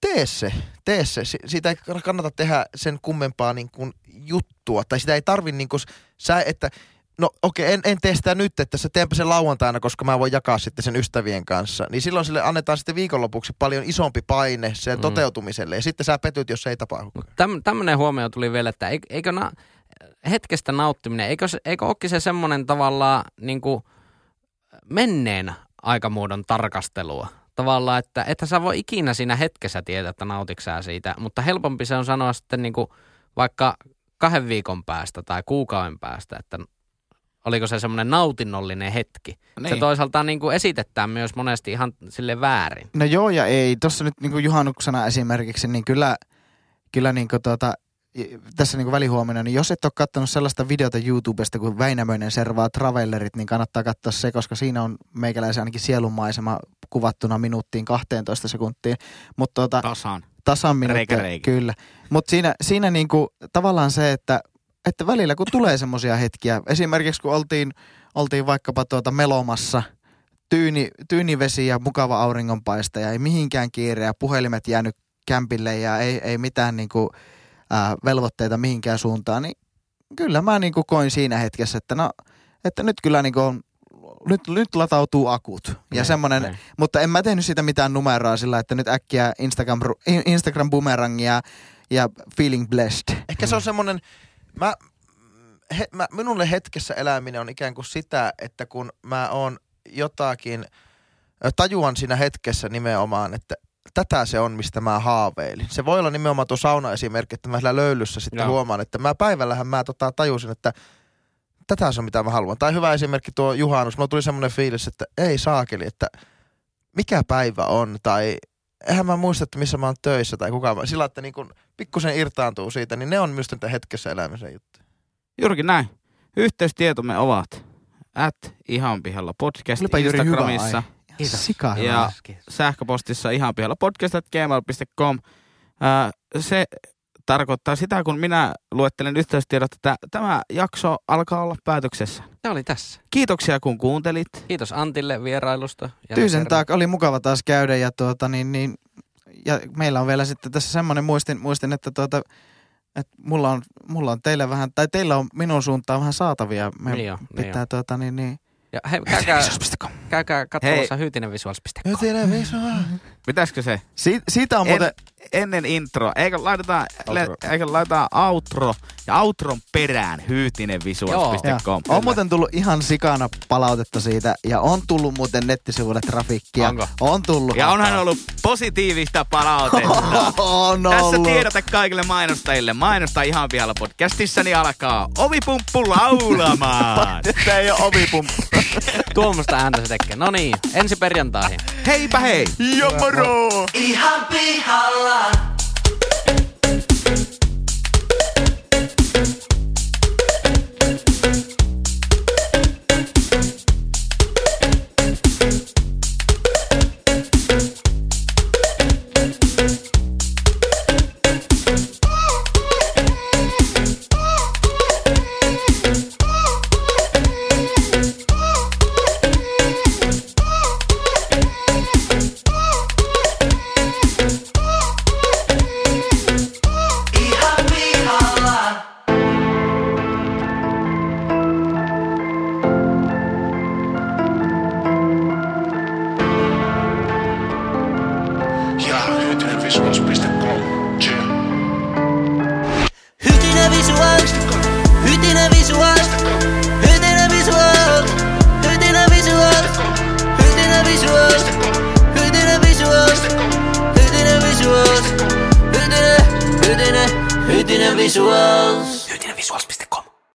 tee se, tee se. Si- Siitä ei kannata tehdä sen kummempaa niin kuin juttua, tai sitä ei tarvi niin kuin, sä, että no okei, en, en tee sitä nyt, että se teenpä sen lauantaina, koska mä voin jakaa sitten sen ystävien kanssa. Niin silloin sille annetaan sitten viikonlopuksi paljon isompi paine sen Mm. toteutumiselle, ja sitten sä petyt, jos se ei tapahdu. Täm, tämmöinen huomio tuli vielä, että eikö, eikö na, hetkestä nauttiminen, eikö, se- eikö olekin se semmoinen tavallaan niin kuin menneen aikamuodon tarkastelua? Tavallaan, että että sä voi ikinä siinä hetkessä tietää, että nautiksää siitä, mutta helpompi se on sanoa sitten niin kuin vaikka kahden viikon päästä tai kuukauden päästä, että oliko se semmoinen nautinnollinen hetki. Niin. Se toisaalta niin kuin esitetään myös monesti ihan sille väärin. No joo ja ei. Tuossa nyt niin juhannuksena esimerkiksi, niin kyllä, kyllä niin tuota, tässä niin välihuomina, niin jos et ole katsonut sellaista videota YouTubesta kuin Väinämöinen servaa Travellerit, niin kannattaa katsoa se, koska siinä on meikäläisen ainakin sielunmaisema kuvattuna minuuttiin 12 sekuntiin. Mutta tuota, Tasan. tasan minuuttia, kyllä. Mutta siinä, siinä niinku, tavallaan se, että, että välillä kun tulee semmoisia hetkiä, esimerkiksi kun oltiin, oltiin vaikkapa tuota melomassa, tyyni, tyynivesi ja mukava auringonpaiste ja ei mihinkään kiire ja puhelimet jäänyt kämpille ja ei, ei mitään niinku, ää, velvoitteita mihinkään suuntaan, niin kyllä mä niinku koin siinä hetkessä, että no, että nyt kyllä niinku on, nyt, nyt latautuu akut. Ja Niin, semmoinen, niin. mutta en mä tehnyt siitä mitään numeroa sillä, että nyt äkkiä Instagram, Instagram boomerangia ja feeling blessed. Ehkä se on semmoinen, mä, he, mä, minulle hetkessä eläminen on ikään kuin sitä, että kun mä oon jotakin, tajuan siinä hetkessä nimenomaan, että tätä se on, mistä mä haaveilin. Se voi olla nimenomaan tuo sauna-esimerkki, että mä siellä löylyssä sitten Joo. huomaan, että mä päivällähän mä tota, tajusin, että tätä se on mitä mä haluan. Tai hyvä esimerkki tuo juhannus. Mulla tuli semmoinen fiilis, että ei saakeli, että mikä päivä on tai eihän mä muista, että missä mä oon töissä tai kuka mä. Sillä, että niin kun pikkusen irtaantuu siitä, niin ne on myös niitä hetkessä elämisen juttuja. Juurikin näin. Yhteystietomme ovat at ihan pihalla podcast Olipa Instagramissa. Kiitos. Sika. Ja sähköpostissa ihan pihalla podcast.gmail.com. Se tarkoittaa sitä, kun minä luettelen yhteystiedot, että tämä jakso alkaa olla päätöksessä. Tämä oli tässä. Kiitoksia kun kuuntelit. Kiitos Antille vierailusta. kerran. taak, oli mukava taas käydä ja, tuota, niin, niin, ja meillä on vielä sitten tässä semmoinen muistin, muistin että, tuota, että mulla, on, mulla on teille vähän, tai teillä on minun suuntaan vähän saatavia. Me Niin on, niin pitää on. tuota, niin, niin. Ja hei, käykää, käykää katsomassa hyytinenvisuals.com. Hyytinen visuaali. Pitäisikö se? Si- siitä on En, muuten, ennen intro. Eikö laitetaan, le, eikö laitetaan outro ja outron perään ja, hyytinenvisuals.com. on muuten tullut ihan sikana palautetta siitä ja on tullut muuten nettisivuille trafikkia. Onko? On tullut. Ja onhan ollut positiivista palautetta. on Tässä ollut. tiedote kaikille mainostajille. Mainosta ihan pihalla podcastissa, niin alkaa ovipumppu laulamaan. Tämä ei ole ovipumppu. Tuommoista ääntä se tekee. No niin, ensi perjantaihin. Heipä hei! Ja moro! Ihan pihalla. Ihan